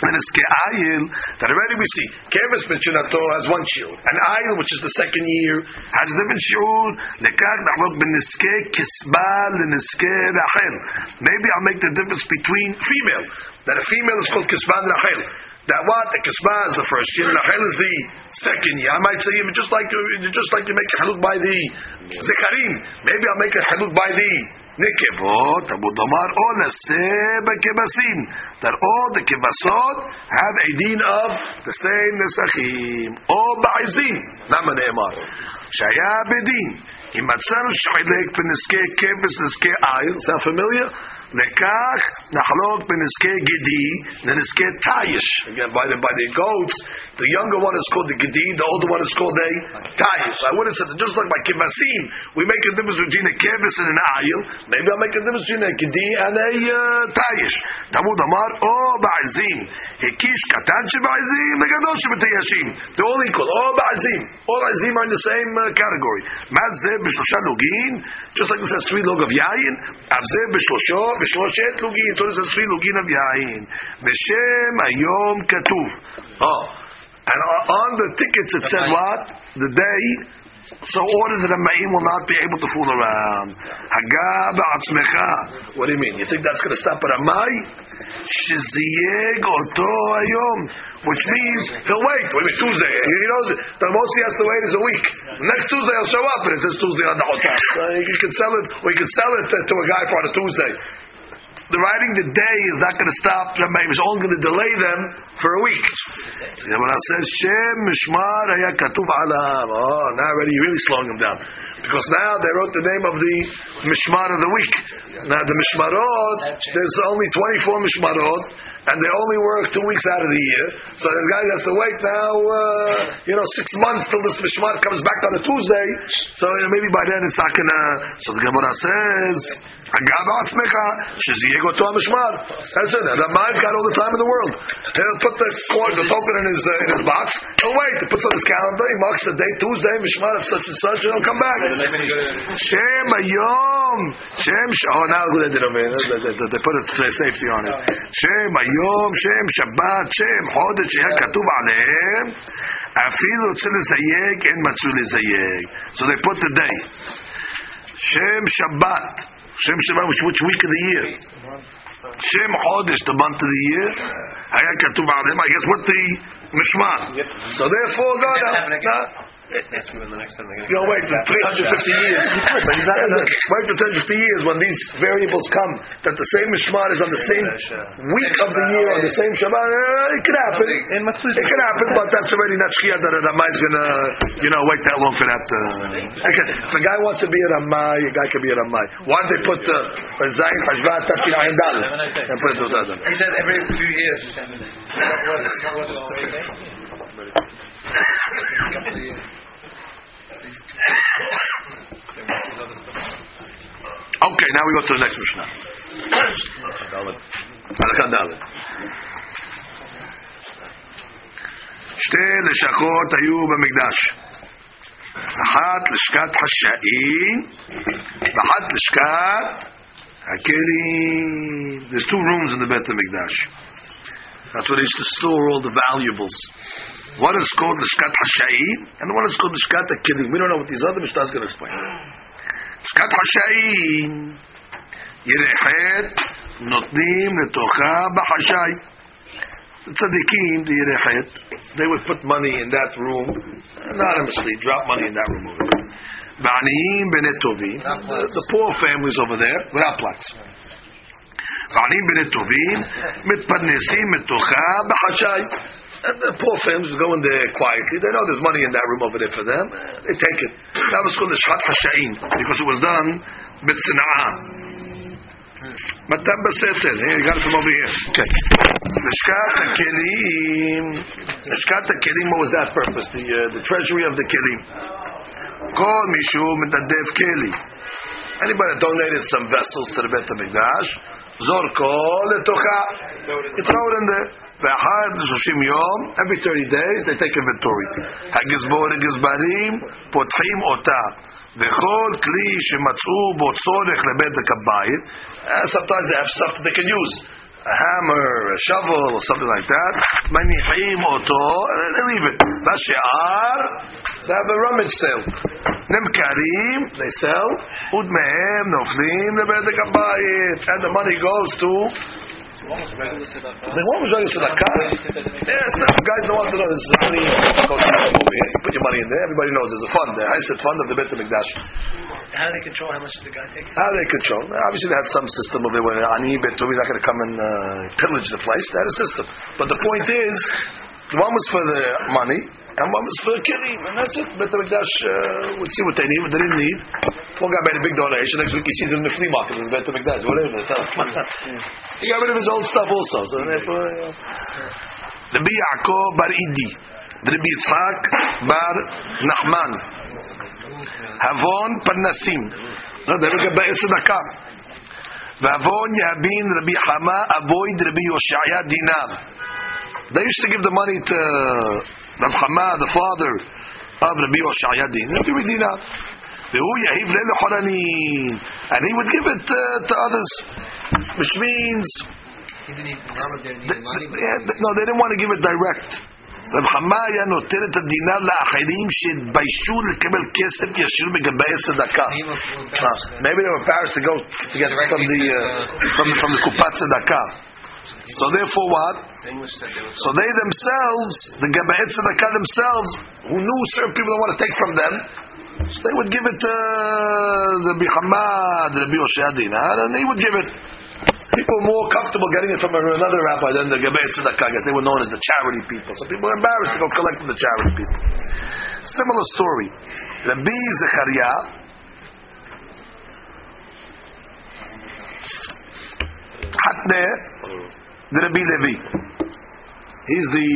Beniske ayil. That already we see. Keves benchunato has one shiur. An ayil, which is the second year, has different shiur. Lekach nachlok beniske kisba leniske rachel. Maybe I'll make the difference between female. That a female is called kisba rachel. That what the kisba is the first year, Rachel is the second year. I might say even just like just like you make a haluk by the zikarim. Maybe I'll make a haluk by the nikevot. Abu Damar or neseba kebasim. That all the kibasot have a din of the same nesachim. Or ba'izim. Nama ne'emar. Shaya bedin. אם מצאנו שחילק בנזקי כבש נזקי עיל, sound familiar? וכך נחלוק בנזקי גידי לנזקי תיש. Again, by the, by the goats, the younger one is called the gidi, the older one is called a tayis. I would have said that just like by kibasim, we make a difference between a kevis and an ayil. Maybe I'll make a difference between a gidi and a uh, tayish. Tamud Amar, o ba'azim. Hikish katan sheba'azim, megadol shebetayashim. They're all equal. All ba'azim. All azim are in the same uh, category. Mazeh b'shlosha lugin, just like this has three log of yayin. Avzeh b'shlosho, b'shloshet lugin. So this has three lugin of yayin. B'shem ayom katuv. Oh. And on the tickets it said what? The day. So orders that a ma'im will not be able to fool around. Haga ba'atzmecha. What do you mean? You think that's going to stop at a mai? Shiziyeg oto ayom. Which means he'll wait. Wait a minute, Tuesday. He knows it. The most he has to wait is a week. Next Tuesday he'll show up and it says Tuesday on the hotel. *laughs* Uh, so you can sell it, or you can sell it to, to a guy for on a Tuesday the writing the day is not going to stop them. It's only going to delay them for a week. The Gemara says, Shem Mishmar Katuv Alav. Oh, now already you're really slowing them down. Because now they wrote the name of the Mishmar of the week. Now the Mishmarot, there's only 24 Mishmarot, and they only work two weeks out of the year. So this guy has to wait now, uh, you know, six months till this Mishmar comes back on a Tuesday. So you know, maybe by then it's not going to. So the Gemara says, that's it. That man got all the time in the world. He'll put the coin, the token in his uh, in his box. He'll wait. He puts on his calendar. He marks the day Tuesday, Mishmar of such and such, and he'll come back. Shem Ayom. Shem Oh, now they did They put a safety on it. Shem Ayom. Shem Shabbat. Shem Chodesh. Katuv Aleim. Afilu Tzil Zayeg and Matzul Zayeg. So they put the day. Shem Shabbat. Shem Sheva, which, which week of the year? Shem Chodesh, the month of the year. I guess what the Mishman. So therefore, God. Uh, now. now Ask him the next time they're you know, *laughs* wait for 350 years. But he's not gonna wait for 350 years when these variables come that the same Mishmar is on the same week of the year on the same Shabbat. Uh, it could happen. It could happen, but that's already not Shkia that a Ramai is gonna, you know, wait that long for that. Uh, okay. If a guy wants to be a Ramai, a guy can be a Ramai. Why did they put uh, Zayin Hashvat Tashin Ayin Dal and put it to He said every few years Okay, now we go to the next Mishnah. שתי לשכות היו במקדש. אחת לשכת חשאי, ואחת לשכת הכלים. There's two rooms in the בית המקדש. That's where they used to store all the valuables. One is called לשכת חשאי, and one is called לשכת הכלים. We don't know what these other Mishnah is going to explain. לשכת חשאי, ירחת, נותנים לתוכה בחשאי. צדיקים, the ירחת, they would put money in that room, anonymously, drop money in that room over there. ועניים בני טובים, the, the poor families over there, without plaques. ועניים בני טובים, מתפרנסים מתוכה בחשאי. and the poor families go in there quietly. They know there's money in that room over there for them. They take it. That was called the Shhat Hasha'im because it was done. Matan b'setel. Here, you got it from over here. Okay. Mishkat HaKelim. Mishkat HaKelim, what was that purpose? The, uh, the treasury of the Kelim. Kol Mishu Metadev Keli. Anybody that donated some vessels to the Beit HaMikdash, Zorko Letocha. You throw it in there. ואחד לשלושים יום, every 30 days they take inventory. הגזבור הגזברים פותחים אותה. וכל כלי שמצאו בו צורך לבדק הבית, uh, sometimes they have stuff that they can use. A hammer, a shovel, or something like that, מניחים אותו, and they leave it. והשאר, they have a rummage sale. נמכרים, they sell, ודמיהם נופלים לבדק הבית, and the money goes to Regular tzedakah. the one was regular tzedakah. Yes, no, guys don't want to know this is money. goes over here. You put your money in there. Everybody knows there's a fund there. I said fund of the Beit HaMikdash. How do they control how much the guy takes? How do they control? Obviously, they have some system of it where Ani Betu is not going to come and uh, pillage the place. They had a system. But the point is, one was for the money, and one was for kilim, and that's it. Beit HaMikdash uh, would see what they need, what they didn't need. One guy made a big donation. Next week he sees him in the flea market in Beit HaMikdash, whatever. So, he got rid of his old stuff also. So therefore, uh, Rabbi Yaakov bar Idi, Rabbi Yitzhak bar Nachman, Havon Parnasim. No, they look at Be'ez Tzedakah. Vavon Yabin Rabbi Rabbi Yoshaya dinar. They used to give the money to Rabbi Hama, the father of Rabbi Yoshaya dinar. Give me dinar. והוא יהיב לילה חולנים. And he would give it uh, to others. Which means He didn't even, Robert didn't they, yeah, no, they didn't want to give it direct. רב חמה היה נותן את הדינר לאחרים שהתביישו לקבל כסף ישיר בגבי הצדקה. Uh, maybe they were embarrassed to go to get from the uh, from the, from the kupat tzedakah. So therefore, what? So they themselves, the gabayet tzedakah themselves, who knew certain people don't want to take from them, so they would give it to uh, the Bihamad, the Biyoshia dinar, and they would give it. People were more comfortable getting it from another rabbi than the gabayet tzedakah, because they were known as the charity people. So people were embarrassed to go collect from the charity people. Similar story. Rabbi Zechariah Hatne, the Rabbi Levi. He's the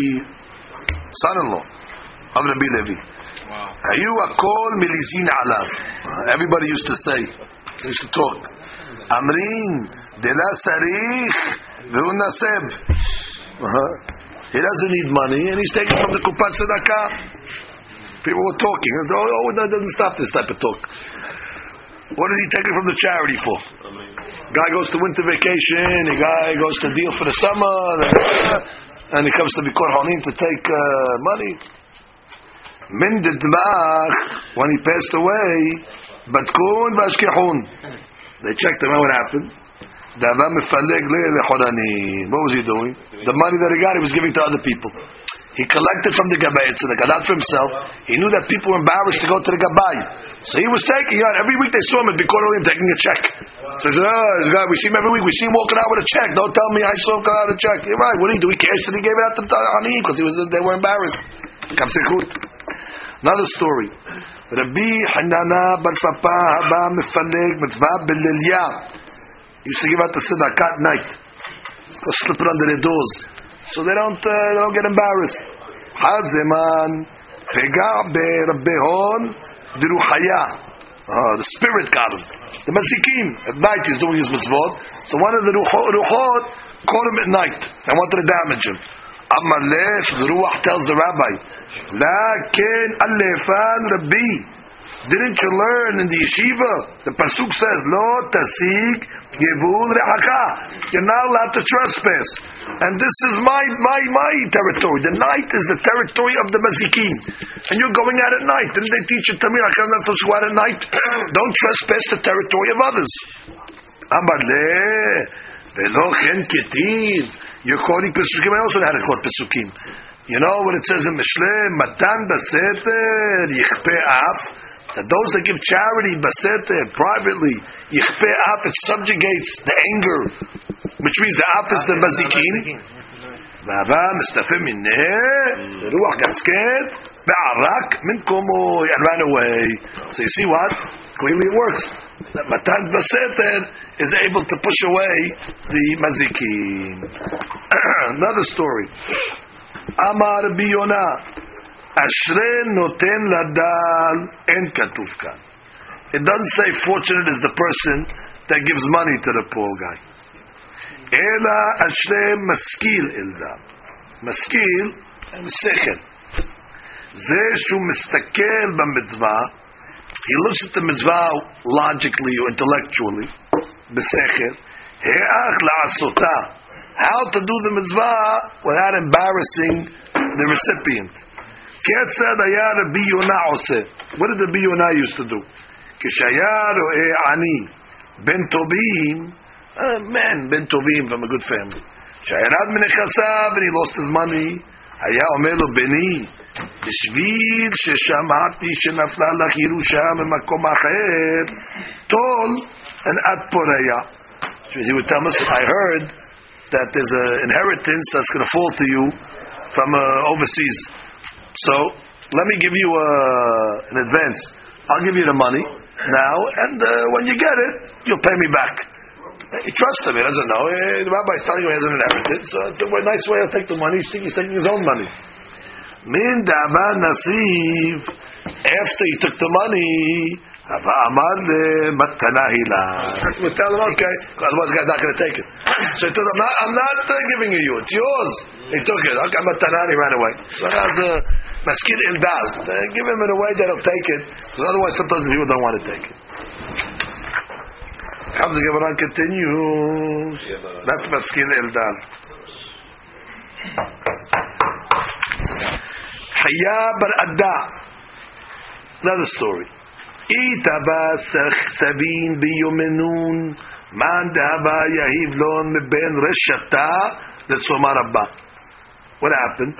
son-in-law of Rabbi Levi. You are called milizin alav. Everybody used to say, they used to talk. Amrin de la sarich veunaseb. Uh-huh. He doesn't need money, and he's taking from the kupat tzedakah. People were talking. Oh, oh, that doesn't stop this type of talk. What did he take it from the charity for? Guy goes to winter vacation, a guy goes to deal for the summer, and he comes to Bikor Hanim to take uh, money. Min when he passed away, Batkun Vashkehun. They checked him out what happened. What was he doing? The money that he got, he was giving to other people. He collected from the Gabai Tzedakah, not for himself. He knew that people were embarrassed to go to the Gabai. So he was taking out, every week they saw him at Bikor Hanim taking a check. So he said, oh, this guy, we see him every week, we see him walking out with a check. Don't tell me I saw him come out with a check. You're right, what did he do? He cashed it, he gave it out to the Ani because he was, they were embarrassed. Another story. Rabbi Hanana bar Papa haba mefaleg mitzvah belilya. Used to give out the tzedakah at night. Go slip it under their doors, so they don't uh, they don't get embarrassed. Hazeman pega be Rabbi Hon. Oh, the spirit got him. The mazikim at night he's doing his mitzvot. So one of the ruchot, caught him at night and wanted to damage him. Amalef, the Ruach tells the rabbi, Lakin alefan Rabbi. Didn't you learn in the yeshiva? The pasuk says, Lo tasig yevul re'aka. You're not allowed to trespass. And this is my my my territory. The night is the territory of the mazikim. And you're going out at night. Didn't they teach you to me like I'm not supposed to go out at night? *clears throat* Don't trespass the territory of others. You're quoting Pesukim. I also how to quote Pesukim. You know what it says in Mishle? Matan baseter yichpe af. That those that give charity baseter privately, yichpe af, it subjugates the anger, which means the af is the mazikim. The ruach got scared. Be'arak min komo and ran away. So you see what? Clearly it works. That matan baseter is able to push away the mazikim. *clears throat* Another story. Amar biyona. Ashre noten ladal en katuv kan. It doesn't say fortunate is the person that gives money to the poor guy. Ela ashre maskil ilda. משכיל עם שכל. זה שהוא מסתכל במצווה, he looks at the mitzvah logically or intellectually, בשכל, הערך לעשותה, how to do the mitzvah without embarrassing the recipient. כיצד היה רבי יונה עושה? What did רבי יונה used to do? כשהיה רואה עני, בן טובים, a man, בן טובים from a good family, שירד מנכסיו and he lost his money, היה אומר לו, בני, בשביל ששמעתי שנפלה לך ירושה ממקום אחר, טול and את פוריה. So he would tell us, I heard that there's an inheritance that's going to fall to you from uh, overseas. So let me give you uh, an advance. I'll give you the money now, and uh, when you get it, you'll pay me back. He trusts him. He doesn't know. The rabbi's telling him he has an inheritance. So it's a nice way to take the money. He's thinking he's taking his own money. Min da'ama nasiv. After he took the money, Amar hila. We tell him, okay, otherwise the guy's not going to take it. So he told him, I'm not, giving you. It's yours. He took it. Okay, matana, he ran away. So that's a maskid ildal. Give him in a way that he'll take it. Because otherwise sometimes people don't want to take it. How the Gemara continues. That's maskid ildal. Haya bar Adda. Another story. Biyumenun man daba yahiv lon ben reshata letzomar abba. What happened?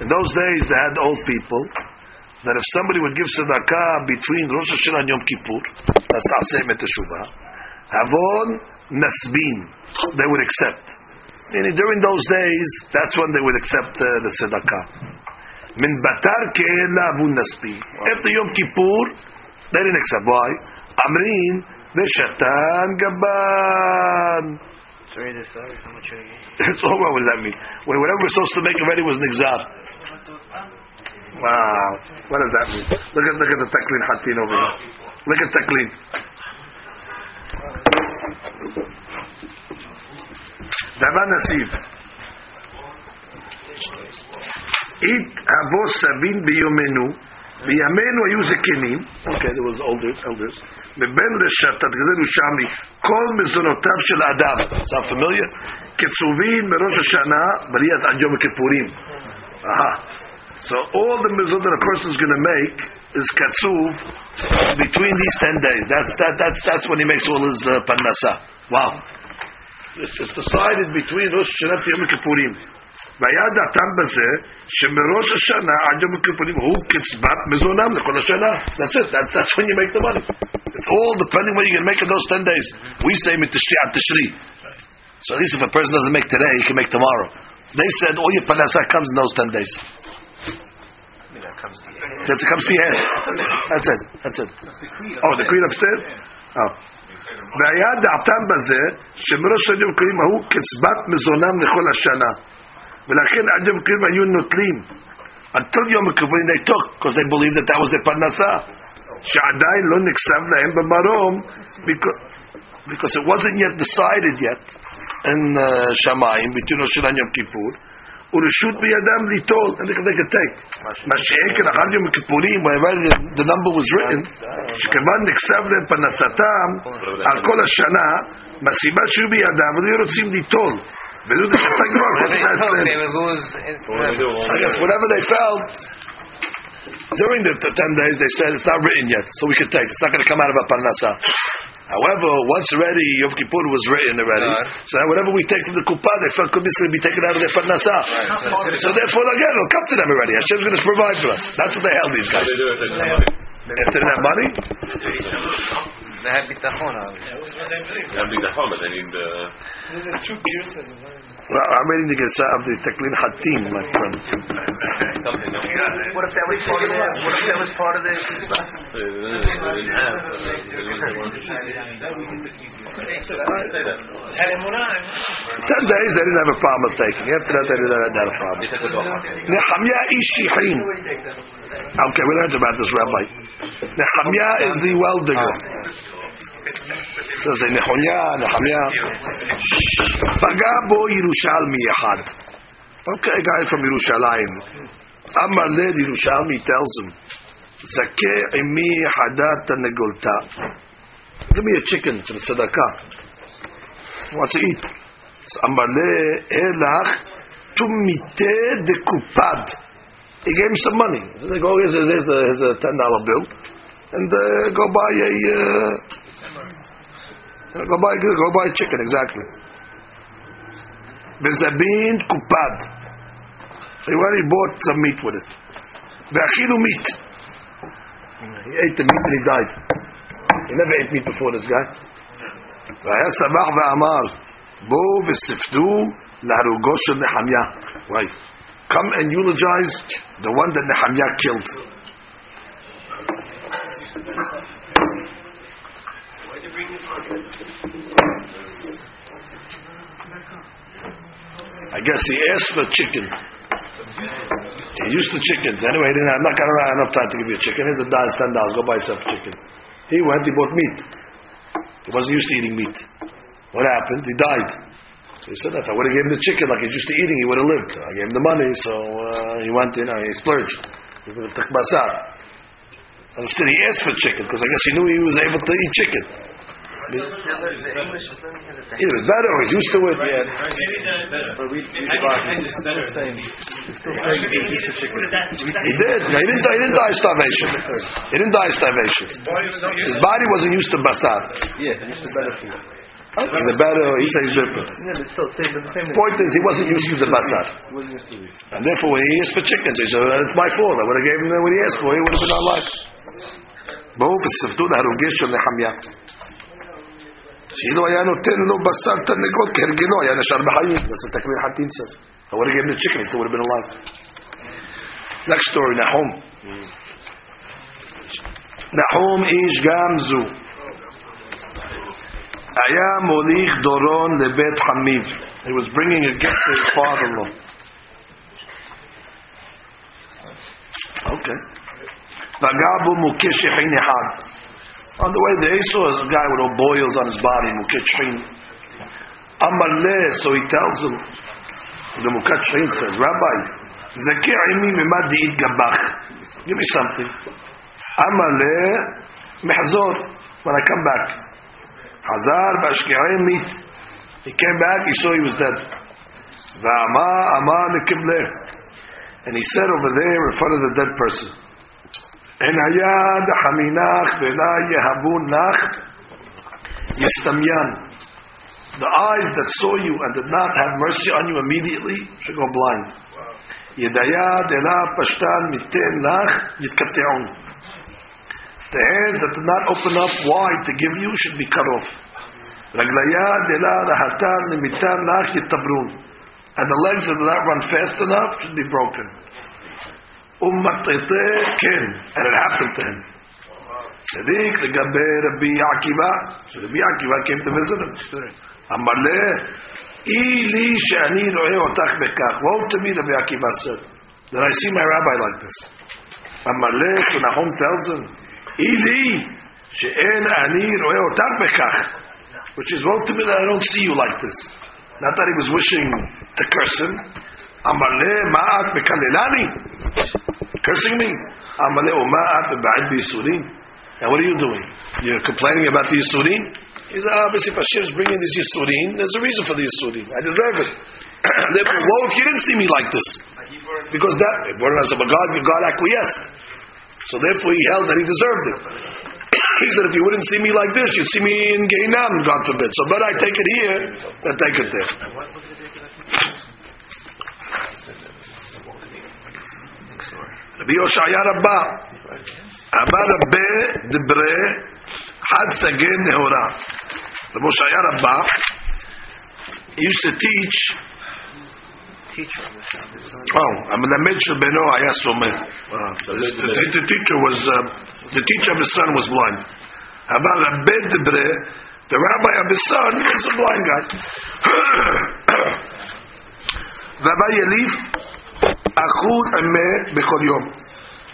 In those days, they had old people that if somebody would give tzedakah between Rosh Hashanah and Yom Kippur, that's not saying Teshuvah, Havon Nasbin, they would accept. Meaning during those days, that's when they would accept uh, the tzedakah. Min batar ke'ela avun nasbin. After Yom Kippur, they didn't accept. Why? Amrin v'shatan gaban. Sorry, this sorry, how much are you? It's all what does that mean? Whatever we're supposed to make already was an exam. Wow. What does that mean? Look at look at the taklin hatin over here. Look at taklin. Daban nasiv. Eat avos sabin biyomenu. בימינו היו זקנים, okay, there was elders, elders, מבין רשתת גזל ושמי, כל מזונותיו של האדם, sound familiar? קצובים מראש השנה, בריאת עד יום הכיפורים. Aha. So all the mizot that a person is going to make is katsuv between these ten days. That's that that's that's when he makes all his uh, parnasa. Wow. It's, it's decided between Rosh Hashanah to Yom Kippurim. והיה דעתם בזה שמראש השנה עד יום הכיפורים הוא קצבת מזונם לכל השנה. That's it. That, that's when you make the money. It's all depending what you can make in those 10 days. We say mitishri at tishri. So at least if a person doesn't make today, he can make tomorrow. They said all your panasa comes in those 10 days. That's it comes to your hand. That's it. That's it. Oh, the creed upstairs? Oh. והיה דעתם בזה שמראש יום הכיפורים ההוא קצבת מזונם לכל השנה. ולכן עד יום הכיפורים היו נוטלים. Until יום הכיפורים they took, because they believed that that was their פרנסה. שעדיין לא נחשב להם במרום, because, because it wasn't yet decided yet in uh, שמיים, between ראש השנה יום כיפור, ורשות בידם ליטול, they could take. מה שאין אחר יום הכיפורים, the, number was written, שכיוון נחשב להם פרנסתם על כל השנה, מהסיבה שהיו בידם, היו רוצים ליטול. I guess whatever they felt, during the, the, 10 days, they said it's not written yet, so we can take. It's not going to come out of a parnasa. However, once ready, Yom Kippur was written already, right. so whatever we take from the kupa, they felt could basically be taken out of their parnasa. Right. So, so, therefore, again, it'll come to them already. Hashem's going to provide for us. That's what they held these guys. They didn't have money. They had bitachon, obviously. They have big dachon, but they need uh, well, I'm reading the Gesa of the Teklin Hatim, my friend. What if that was part of the? What if that was part of the? So they didn't they didn't have. but they- they didn't want- Say that. Ten days, they didn't have a problem taking. After that, they didn't have a problem. Nehemiah ish Shichin. Okay, we learned about this, Rabbi. Nehemiah is the well digger. זה נכוניה, נחמיה. פגע בו ירושלמי אחד. אוקיי, גם איפה מירושלים. אמר ליד ירושלמי תלזום. זכה עמי חדת תנגולתה. Give me a זה צדקה. הוא רוצה eat. אז אמר ליל, לך, תומיתה דקופד. He gave him some money. They go, here's a $10 bill, and uh, go buy a... Uh, go buy go buy a chicken exactly. Bezabin kupad. He already bought some meat with it. Ve'achilu meat. He ate the meat and he died. He never ate meat before this guy. והיה שמח ואמר, בואו וספדו להרוגו של נחמיה. Right. Come and eulogize the one that Nehemiah killed. I guess he asked for chicken. He used the chickens. Anyway, he didn't have, I'm not going to have enough time to give you a chicken. Here's a dollar, ten dollars. Go buy a chicken. He went, he bought meat. He wasn't used to eating meat. What happened? He died. So he said, if I would have given him the chicken like he's used to eating, he would have lived. I gave him the money, so uh, he went in, uh, he splurged. He would have took basar. Instead, he asked for chicken because I guess he knew he was able to eat chicken. English is better or used to it. He did. No, he, didn't, he didn't die of starvation. He didn't die of starvation. His body wasn't used to basar. Yeah, used to better food. Okay. The better he says different. Yeah, but still same, but the same point is he wasn't used to the basar. And therefore when he asked for chickens, he said, It's my fault. I would have gave him what he asked for, he would have been alive. שאילו היה נותן לו בשר תרנגול כהרגלו, היה נשאר בחיים. That's what Takmir Hatin says. I would have given him the chicken, he still would have been alive. Next story, Nahum. Nahum איש גם זו. היה מוליך דורון לבית חמיב. He was bringing a gift to his father-in-law. Okay. פגע בו מוכה שחין אחד. On the way to Esau a guy with all boils on his body, Mukachrin. Amaleh, so he tells him, the Mukachrin says, Rabbi, Zakir'imi mimadi it gabach. Give me something. Amaleh, mehzor, when I come back. Hazar bashki'im meat. He came back, he saw he was dead. Va'ama, ama lekibleh. And he said over there in front of the dead person, אין היד החמינך ולא יהבו נח יסתמיין. The eyes that saw you and did not have mercy on you immediately should go blind. ידיה דלה פשטן מיתן לך יתקטעון. The hands that did not open up wide to give you should be cut off. רגליה דלה רהתן למיתן לך יתברון. And the legs that did not run fast enough should be broken. ומטאטא כן, and it happened to him. צדיק לגבי רבי עקיבא, שרבי עקיבא came to visit him. אמר לה, אי לי שאני רואה אותך בכך. Woe to me, רבי עקיבא said, that I see my rabbi like this. אמר לה, so Nahum tells him, אי לי שאין אני רואה אותך בכך. Which is, woe to me that I don't see you like this. Not that he was wishing to curse him. Amale ma'at mekalelani. Cursing me. Amale uma'at ba'id b'isurim. Now what are you doing? You're complaining about the Yisurim? said, oh, obviously if is bringing these Yisurim, there's a reason for the Yisurim. I deserve it. *clears throat* Therefore, woe if you didn't see me like this. Because that, God, God acquiesced. So therefore he held that he deserved it. *clears throat* he said, if you wouldn't see me like this, you'd see me in Gainam, God forbid. So but I take it here I take it there. רבי יושעיה רבה, אמר רבה דברי חד סגן נהורה. רבי יושעיה רבה, he used to teach, of of oh, המלמד של בנו היה סומא. The, the, the teacher was, uh, the teacher of his son was blind. אמר רבה דברי, the rabbi of his son was a blind guy. Rabbi Yelif, Achud Emeh Bechol Yom.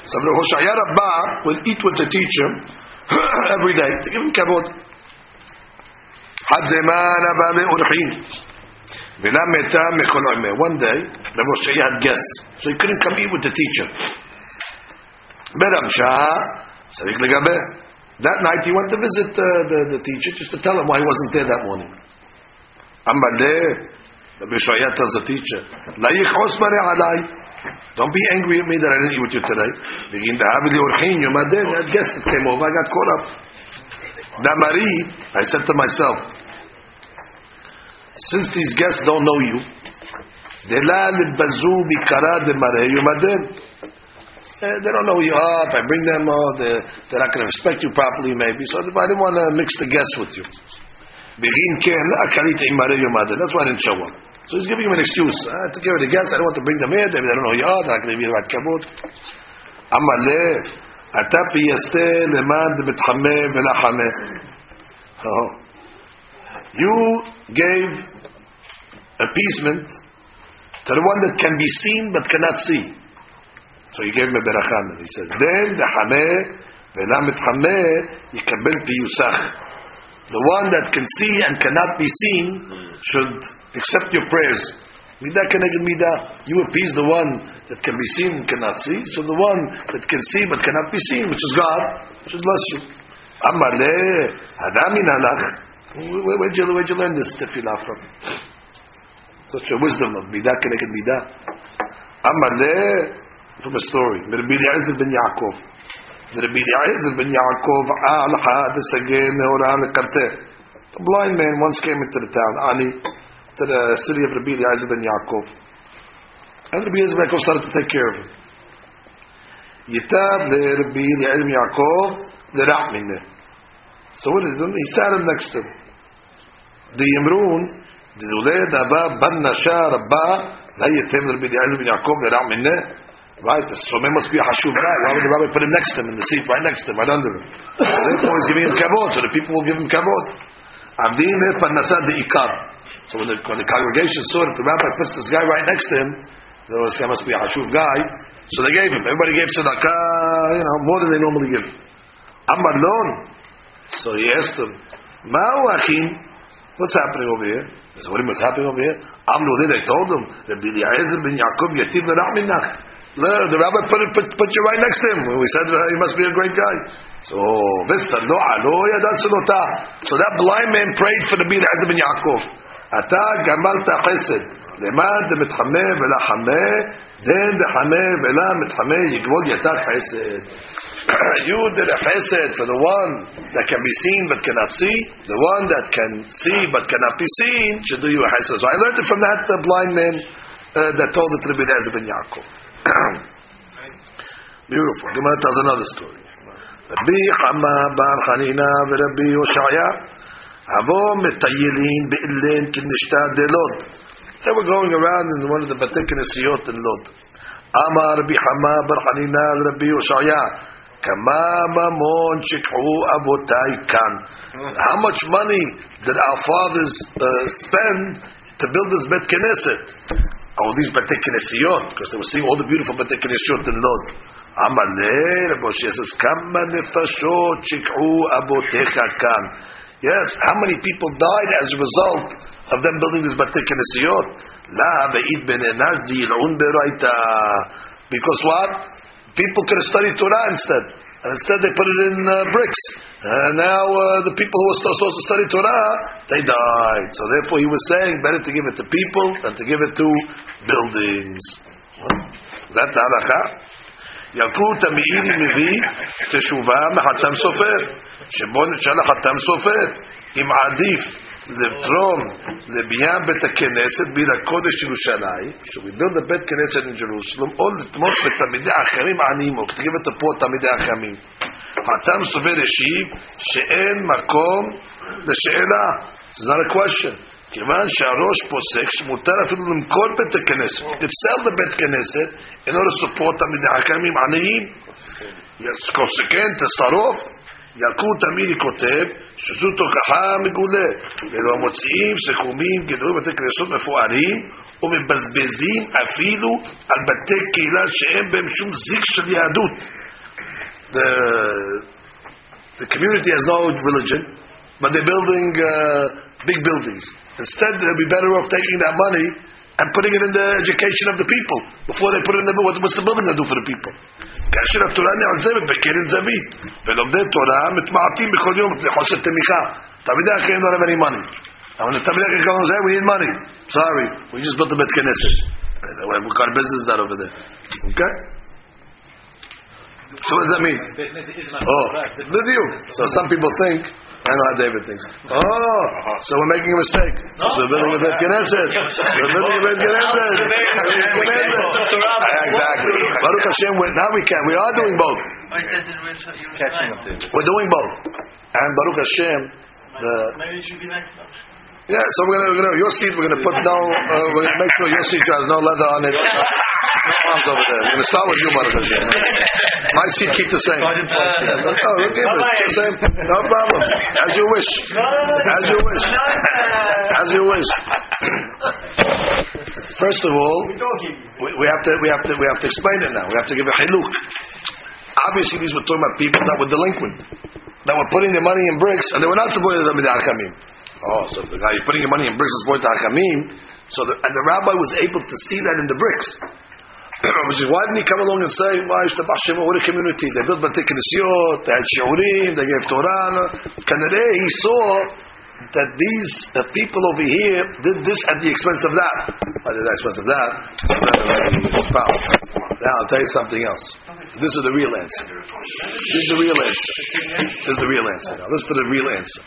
So Rabbi Hoshaya Rabbah will eat with the teacher *coughs* every day to give him kavod. Zeman abale orchin. V'la meta mekol oimeh. One day, Rav Moshe had guests, so he couldn't come eat with the teacher. Beramsha, Sarik legabe. That night he went to visit uh, the, the teacher just to tell him why he wasn't there that morning. Amaleh, Rabbi Shaya tells the teacher, La yichos mareh alai. Don't be angry at me that I didn't eat with you today. That guest that came over, I got caught up. Damari, I said to myself, since these guests don't know you. Eh, They don't know who you are. If I bring them, oh, they're, they're not going to respect you properly, maybe. So I didn't want to mix the guests with you. Imare yomade. That's why I didn't show up. So he's giving him an excuse. I have to give it a guess. I don't want to bring them in. Maybe they don't know yard. I can be like kabut. Amale, atapi yaste leman demetchame velachame. You gave appeasement to the one that can be seen but cannot see. So he gave him a berachan. He says, then dechame velam etchame yikabel piyusach. The one that can see and cannot be seen should accept your prayers. Midah keneged midah. You appease the one that can be seen and cannot see. So the one that can see but cannot be seen, which is God, should bless you. Amar le hadamin halach. Where- Where'd you, where'd you learn this tefillah from? Such a wisdom of midah keneged midah. From a story. Rabbi ben Yaakov. Rabbi Eliezer ben Yaakov al hadis again oran karte. A blind man once came into the town, Ani, to the city of Rabbi Eliezer ben Yaakov. And Rabbi Eliezer ben Yaakov started to take care of him. Yitab le Rabbi Eliezer ben Yaakov le minne. So what he do? He sat him next to him. The Yimrun, the Uled Abba Ban Nasha Rabba, la yitem Rabbi Eliezer ben Yaakov le minne. Right, the Someh must be a Hashuv guy. Why would the rabbi put him next to him in the seat, right next to him, right under him? Therefore, he's giving him kavod, so the people will give him kavod. Avdim he parnasad ikar. So when the, when the congregation saw that the rabbi puts this guy right next to him, there was, guy must be a Hashuv guy, so they gave him. Everybody gave tzedakah, you know, more than they normally give. Amar lon. So he asked him, Ma'u achin? What's happening over here? He said, what's happening over here? Amru, they told him, Rabbi Eliezer ben Yaakov yativ l'ra'minach. The the rabbi put, it, put, put you right next to him. We said uh, he must be a great guy. So, vissa lo alo yadat selota. So that blind man prayed for the Rabbi Eliezer ben Yaakov. אתה גמלת חסד, למד מתחמא ולה חמא, דן דחמא ולה מתחמא יגבול יתר חסד. You did a chesed for the one that can be seen but cannot see. The one that can see but cannot be seen should do you a chesed. So I learned it from that uh, blind man uh, that told it to Rabbi Eliezer ben Yaakov. *clears throat* Beautiful. Gemara tells another story. Rabbi bar Hanina de Lod. They were going around in one of the Bate Knesiyot in Lod. Amar Rabbi bar Hanina Kama mamon shikhu avotai kan. How much money did our fathers uh, spend to build this Bet Knesset? All these Bate Knesiyot, because they were seeing all the beautiful Bate Knesiyot in Lod. Rabbi Moshe says, Kama nefashot shikhu avotecha kan. Yes, how many people died as a result of them building this Bate Knesiyot? La ve'id ben enash di'il'un beraita. Because what? People could have studied Torah instead. And instead they put it in uh, bricks. And now uh, the people who were still supposed to study Torah, they died. So therefore he was saying, better to give it to people than to give it to buildings. Well, that's halakha. ילקוט המאירי מביא תשובה מחתם סופר, שבו נשאל לחתם סופר, אם עדיף from the Biyam Bet HaKeneset, Bira Kodesh Yerushalayim, so we build the Bet Knesset in Jerusalem, all the Tmos בתלמידי האחרים עניים, או כתיב אותו פה תלמידי האחרים. הטעם סובר השיב שאין מקום לשאלה, זה not a question. כיוון שהראש פוסק שמותר אפילו למכור בית הכנסת, to sell the בית כנסת, in order to support תלמידי האחרים עניים. Yes, consequent, to start off, ילקוט תמידי כותב שזו תוכחה מגולה, ולא מוציאים סיכומים גדולים בתי כנסות מפוארים ומבזבזים אפילו על בתי קהילה שאין בהם שום זיק של יהדות. The, the community has no religion, but they're building uh, big buildings. Instead, they'd be better off taking that money and putting it in the education of the people before they put it in the what, what's the building going to do for the people? כאשר התורה נעזבת בקרן זווית, ולומדי תורה מתמעטים בכל יום מפני חוסר תמיכה. תלמידי אחרים don't have any money. And when the תלמידי אחרים come and say, we need money. Sorry, we just built a Bet Knesset. I said, well, what kind of business is that over there? Okay? So what does that mean? Oh, with you. So some people think, I know how David thinks. Oh, so we're making a mistake. So we're building a Bet Knesset. *laughs* We're building a Bet Knesset. Exactly. Baruch Hashem, now we can. We are doing both. Catching up to it. We're doing both. And Baruch Hashem, the Maybe it should be next time. Yeah. So we're gonna, we're gonna your seat. We're gonna put no. Uh, we're gonna make sure your seat has no leather on it. No arms over there. We're gonna start with you, Baruch Hashem. My seat keep the same. Oh, we'll keep it the same. No problem. As you wish. As you wish. As you wish. First of all, we, we have to we have to we have to explain it now. We have to give a hiluk. Obviously, these were talking about people that were delinquent, that were putting their money in bricks, and they were not supposed to be Achamim. Oh, so the guy you're putting your money in bricks is supposed to Achamim. So the, and the rabbi was able to see that in the bricks. *clears throat* Which is why didn't he come along and say, "Why is the Bashim what a community? They built Knesiyot, they had Shiurim, they gave Torah." Kanare, he saw that these uh, people over here did this at the expense of that. At the expense of that. Now I'll tell you something else. This is the real answer. This is the real answer. This is the real answer. Now listen to the real answer.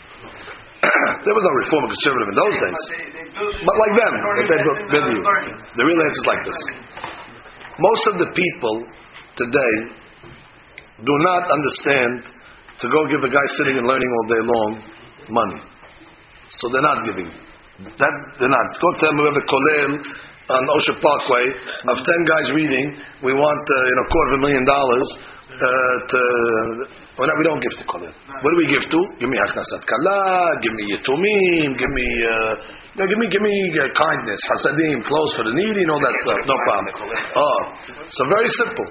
*clears throat* there was no reform or conservative in those days, but like them, what they built. The real answer is like this. Most of the people today do not understand to go give a guy sitting and learning all day long money. So they're not giving. That they're not. Go tell them a kollel on Ocean Parkway of ten guys reading. We want uh, you know quarter of a million dollars uh, to. Well, no, we don't give to kollel. What do we give to? Give me haknasat kala. Give me yitumim. Give me. Uh, no, give me, give me uh, kindness, hasadim, clothes for the needy, and all that stuff. No problem. Oh, so very simple.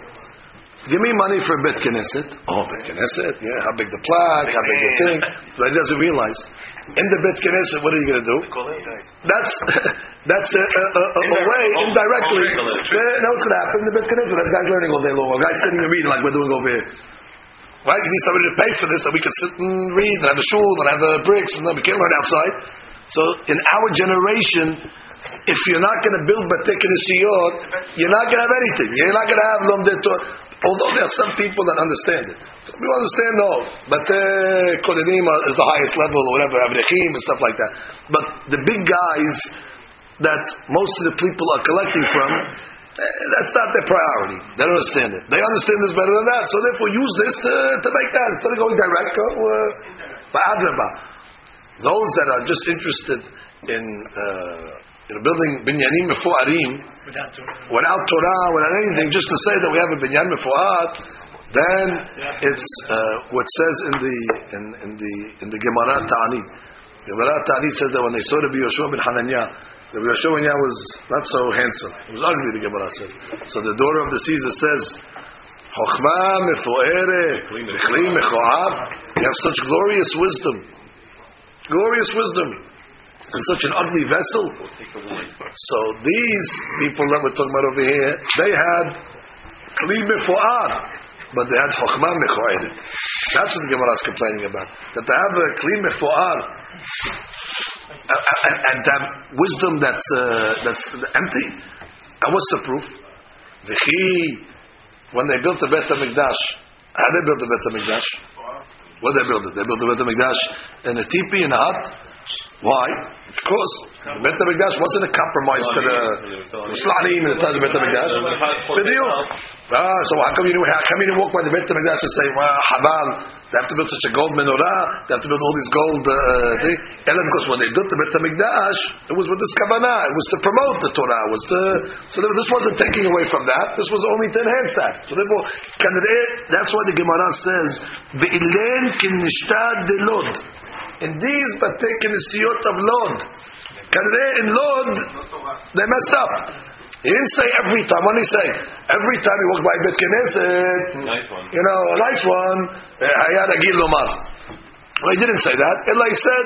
Give me money for a bet knesset. Oh, bet knesset, yeah. How big the plaque? How big the *laughs* thing? But he doesn't realize. In the bet knesset, what are you going to do? That's *laughs* that's a, a, a, a, way indirectly. Know what's going to happen in the bet knesset? That guy's learning all day long. A guy's sitting and reading like we're doing over here. Right? You need somebody to pay for this, that we can sit and read and have a shul and have the bricks, and then we can't learn outside. So in our generation, if you're not going to build batik Siyot, you're not going to have anything. You're not going to have lomdet Although there are some people that understand it. Some people understand, no. But Kodenim is the highest level, or whatever, Avrechim and stuff like that. But the big guys that most of the people are collecting from, that's not their priority. They don't understand it. They understand this better than that. So therefore use this to, to make that. Instead of going direct, go uh. Those that are just interested in, uh, in building binyanim before arim without Torah, without anything, just to say that we have a binyan mefuat, then it's uh, what says in the in, in the in the Gemara Ta'ani. The Gemara Ta'ani says that when they saw Rabbi Yoshua ben Hananiah, Rabbi Yoshua was not so handsome. He was ugly. The Gemara says. So the daughter of the Caesar says. Chokhmah mefuere, kli mechoav. You have such glorious wisdom glorious wisdom in such an ugly vessel. So these people that we're talking about over here, they had kli mefu'ar, but they had chokhmah mechoedet. That's what the Gemara is complaining about. That they have a kli mefu'ar, and, to wisdom that's uh, that's empty. And what's the proof? V'chi, when they built the Bet HaMikdash, how they built the Bet HaMikdash? What they build it? They built the Bet HaMikdash in a teepee, in a hut. Why? Because the Bet HaMikdash wasn't a compromise to the Muslim in the time of the Bet HaMikdash. Ah, so how come you how come you didn't walk by the Bet HaMikdash and say, "Wow, Habal, they have to build such a gold menorah, they have to build all these gold uh, thing." And because when they built the Bet HaMikdash, it was with this kavanah, it was to promote the Torah, it was to so this wasn't taking away from that. This was only to enhance that. So therefore, that's why the Gemara says, "Ve'ilen kinishtad delod." In these batik siyot of Lod, in Lod, they messed up. He didn't say every time. What did he say? Every time he walked by Bet Knesset, Nice one. you know, a nice one. Eh, Hayat Agil Lomar. Well, he didn't say that. Ella he said,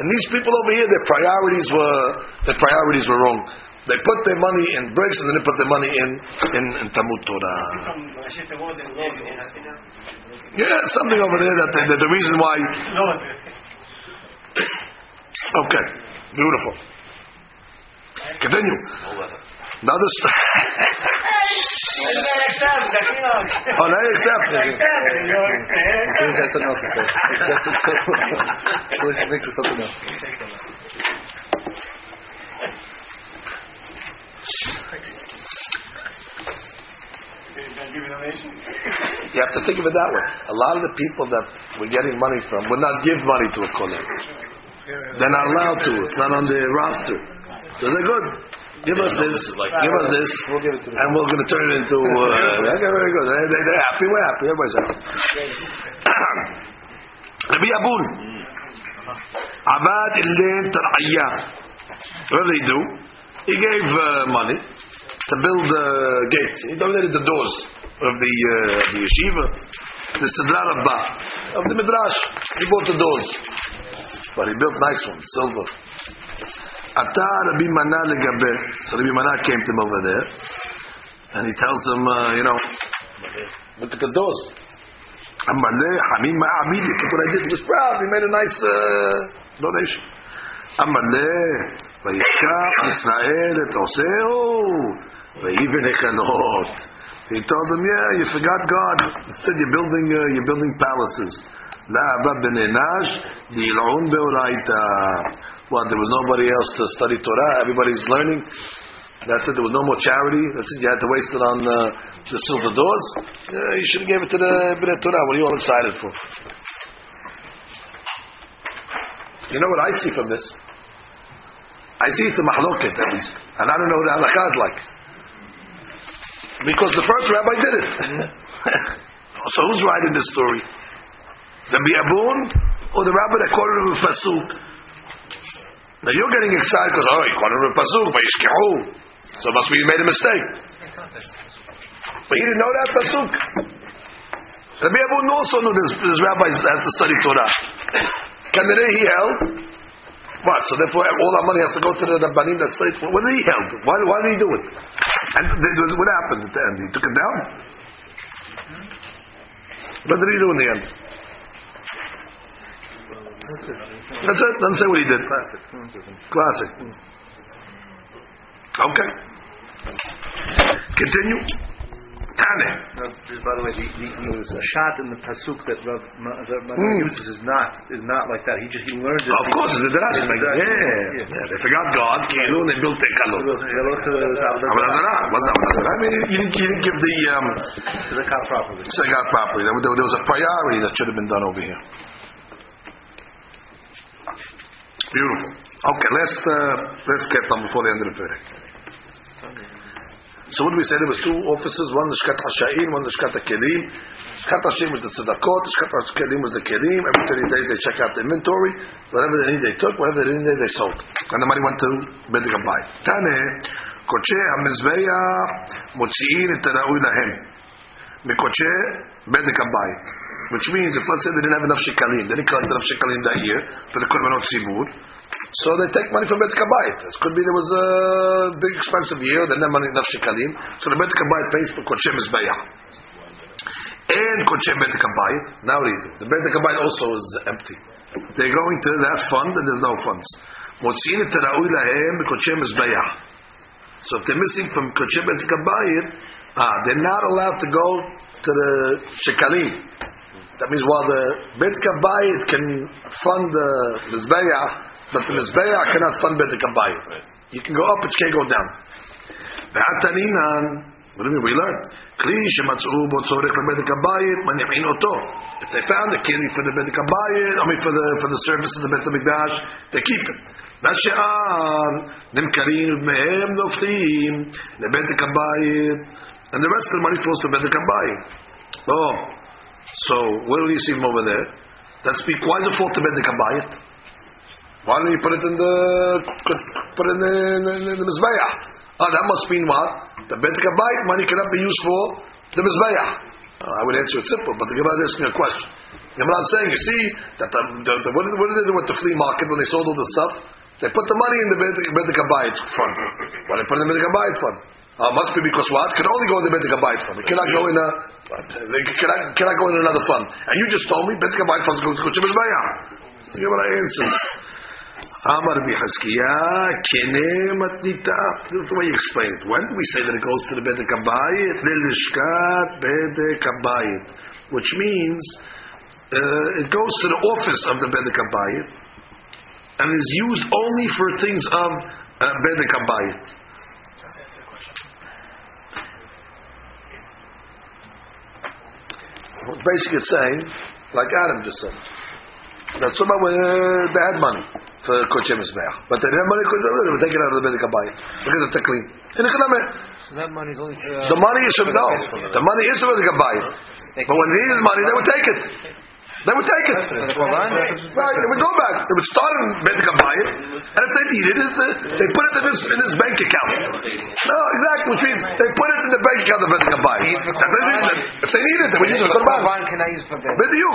and these people over here, their priorities were their priorities were wrong. They put their money in bricks and then they put their money in in, in Talmud Torah. Yeah, something over there that, that the reason why. *coughs* Okay, beautiful. Continue. *laughs* Oh, now this. oh, you accept. Please has something else to say. Accept it. *laughs* Please thinks of something else. You have to think of it that way. A lot of the people that we're getting money from would not give money to a kollel. They're not allowed to. It's not on their roster. So they're good. Give us this. Give us this. We'll give it to them. and we're going to turn it into. Uh, *laughs* okay, very good. They, they, they're happy. We're happy. Everybody's happy. *coughs* Rabbi Abun. Abad Illain Tar'ayya. What did he do? He gave uh, money to build uh, gates. He donated the doors of the, uh, the yeshiva, the Sidra Rabbah, of the Midrash. He bought the doors But he built nice ones, silver. Ata Rabbi Mana legabe. So Rabbi Mana came to him over there, and he tells him, uh, you know, look at the doors. Amale Hamim Ma'amidi. Look what I did. He was proud. He made a nice uh, donation. Amale וישכח ישראל את עושהו ויבן היכלות. He told them, yeah, you forgot God. Instead, you're building, uh, you're building palaces. La'aba ben Enash, Dil'un be'oraita. Uh, well, there was nobody else to study Torah, everybody's learning. That's it, there was no more charity. That's it, you had to waste it on uh, the silver doors. Uh, you should have gave it to the B'nai Torah. What are you all excited for? You know what I see from this? I see it's a mahloket at least. And I don't know what the is like. Because the first rabbi did it. *laughs* so who's writing this story? The Biabun or the rabbi that quoted him a pasuk? Now you're getting excited because, oh, he quoted him a pasuk, but yishkehu. So must be he made a mistake. But he didn't know that pasuk. The Biabun also knew this, this rabbi has to study Torah. *coughs* Kanere he held what? So therefore, all our money has to go to the Rabbanim that studied. What did he held? Why, why did he do it? And was, what happened at the end? He took it down. What did he do in the end? That's it. Doesn't say what he did. Classic. Classic. Okay. Continue. Tane. Now, just by the way, the, the, the shot in the pasuk that Rav Ma- Rav Mm. uses is not is not like that. He just he learned it. Of course, it's a a Like, Drash. yeah, yeah. They forgot God. Kilu, and they built Tekalot. Hello to the. Wasn't Avodah Zarah. I mean, you didn't, you didn't give the um, to the cop properly. Sagat properly. There, there, there was a priority that should have been done over here. Beautiful. Okay, let's uh, let's get them before the end of the period. So what we say? There was two offices. One the Shkat Hasha'im, one the Shkat HaKelim. Shkat Hasha'im was the Tzedakot. Shkat HaKelim was the Kelim. Every 30 days they check out the inventory. Whatever they need they took. Whatever they didn't need they sold. And the money went to Bedek Abai. Tane, Koche HaMizbeya Motzi'in Et Ra'ui Lahem. Mikoche Bedek Abai. Which means if let's say they didn't have enough shekalim, they didn't collect enough shekalim that year for the korbanot tzibur, so they take money from Bet Kabayit. It could be there was a big expensive year, they didn't have money enough shekalim, so the Bet Kabayit pays for Koche Mizbeah. And Koche Bet Kabayit, now do? The Bet Kabayit also is empty. They're going to that fund and there's no funds. Motzi'in et Ra'ui Lahem Koche Mizbeah. So if they're missing from Koche Bet Kabayit, ah, they're not allowed to go to the shekalim. That means while the Bet Kabayit can fund the Mizbeah, but the Mizbeah cannot fund Bet Kabayit. You can go up, but you can't go down. Ve'ataninan, what do you mean we learn? Kli shematz'u bo tzorech lebet kabayit mani'in oto. If they found a kli for the bet kabayit, I mean for the for the service of the bet hamikdash, they keep it. והשאר נמכרים מהם נופלים לבית הקבית and the rest of the money flows to בית הקבית. Oh, so what do you see from over there? That's be why is it to bed the kabayit? Why don't you put it in the put it in the, in the, in the? Oh, that must mean what? The bet kabayit money cannot be used for the mizbeah. Uh, I would answer it simple, but the Gemara is asking a question. The Gemara is saying, you see, that the, the, the, what, did, what did they do with the flea market when they sold all the stuff? They put the money in the Bedek Abayit fund. Why they put it in the Bedek Abayit fund? Uh, must be because what? It Can only go in the Bedek Abayit fund. It cannot go in a, they cannot, cannot go in another fund. And you just told me Bedek Abayit fund goes to Kuchim The Gemara answers. Amar bihaskia kene matnita. This is the way you explain it. When do we say that it goes to the bedek abayit? Lilishkat bedek abayit, which means uh, it goes to the office of the bedek abayit and is used only for things of uh, bedek abayit. Basically, it's saying, like Adam just said, that someone uh, they had money for Kodesh Mizbeach, but they didn't have money for they would take it out of the Bedek Abayit because it's clean. So that money is only for. Uh, The money is from no. The money is from the Bedek But when they needed money, they would take it. They would take it. Right, it would go back. It would start in Bet Kabayit, and if they needed it, they put it in this in this bank account. No, exactly. Which means they put it in the bank account of Bet Kabayit. If they needed it, they would use it. Korban can I use for Bet? With you.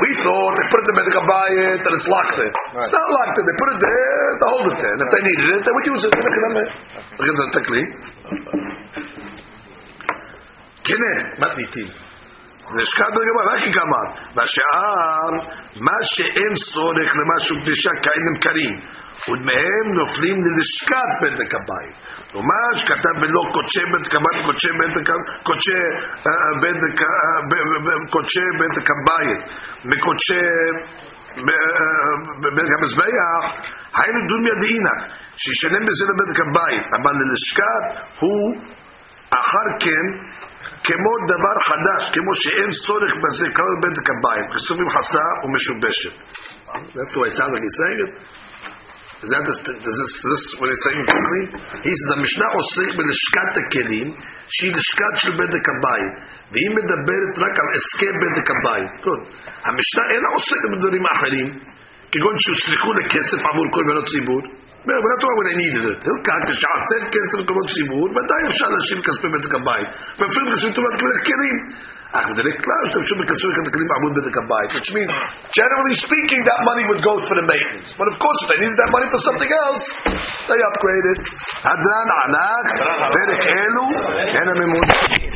We saw they put it in Bet Kabayit, and it's locked there. It's not locked there. They put it there to hold it there, and if they needed it, they would use it. Look at the technique. Kine, not nitin. זה שקד בגמר, רק כגמר. והשאר, מה שאין צורך למשהו קדושה כאין נמכרים, ודמהם נופלים ללשכת בדק הבית. כלומר, שכתב ולא קודשי בדק הבית, קודשי בדק קודשי אה, בדק אה, קודשי בדק הבית, מקודשי בבדק המזבח, היינו דומיה דאינך, שישלם בזה לבדק הבית, אבל ללשכת הוא אחר כן כמו דבר חדש, כמו שאין צורך בזה כלל בדק הבית, כסופים חסה ומשובשת. That's way it sounds like he's saying it. Is that this, is this, is this what he's saying quickly? He says, המשנה עוסק בלשכת הכלים, שהיא לשכת של בדק הבית, והיא מדברת רק על בדק הבית. Good. המשנה אינה עוסקת בדברים אחרים, כגון שהוצלחו לכסף עבור כל בנות ציבור. we're not talking when they needed it. הלקח, כשעשר כסף למקומות ציבור, ודאי אפשר להשאיר כספי בדק הבית. ואפילו כספים טובת כלים. אך בדרך כלל השתמשו בכספי הכלים בעמוד בדק הבית. Which means, generally speaking, that money would go for the maintenance. But of course, if they needed that money for something else, they upgraded. הדרן ענק, פרק אלו, כן הממונה.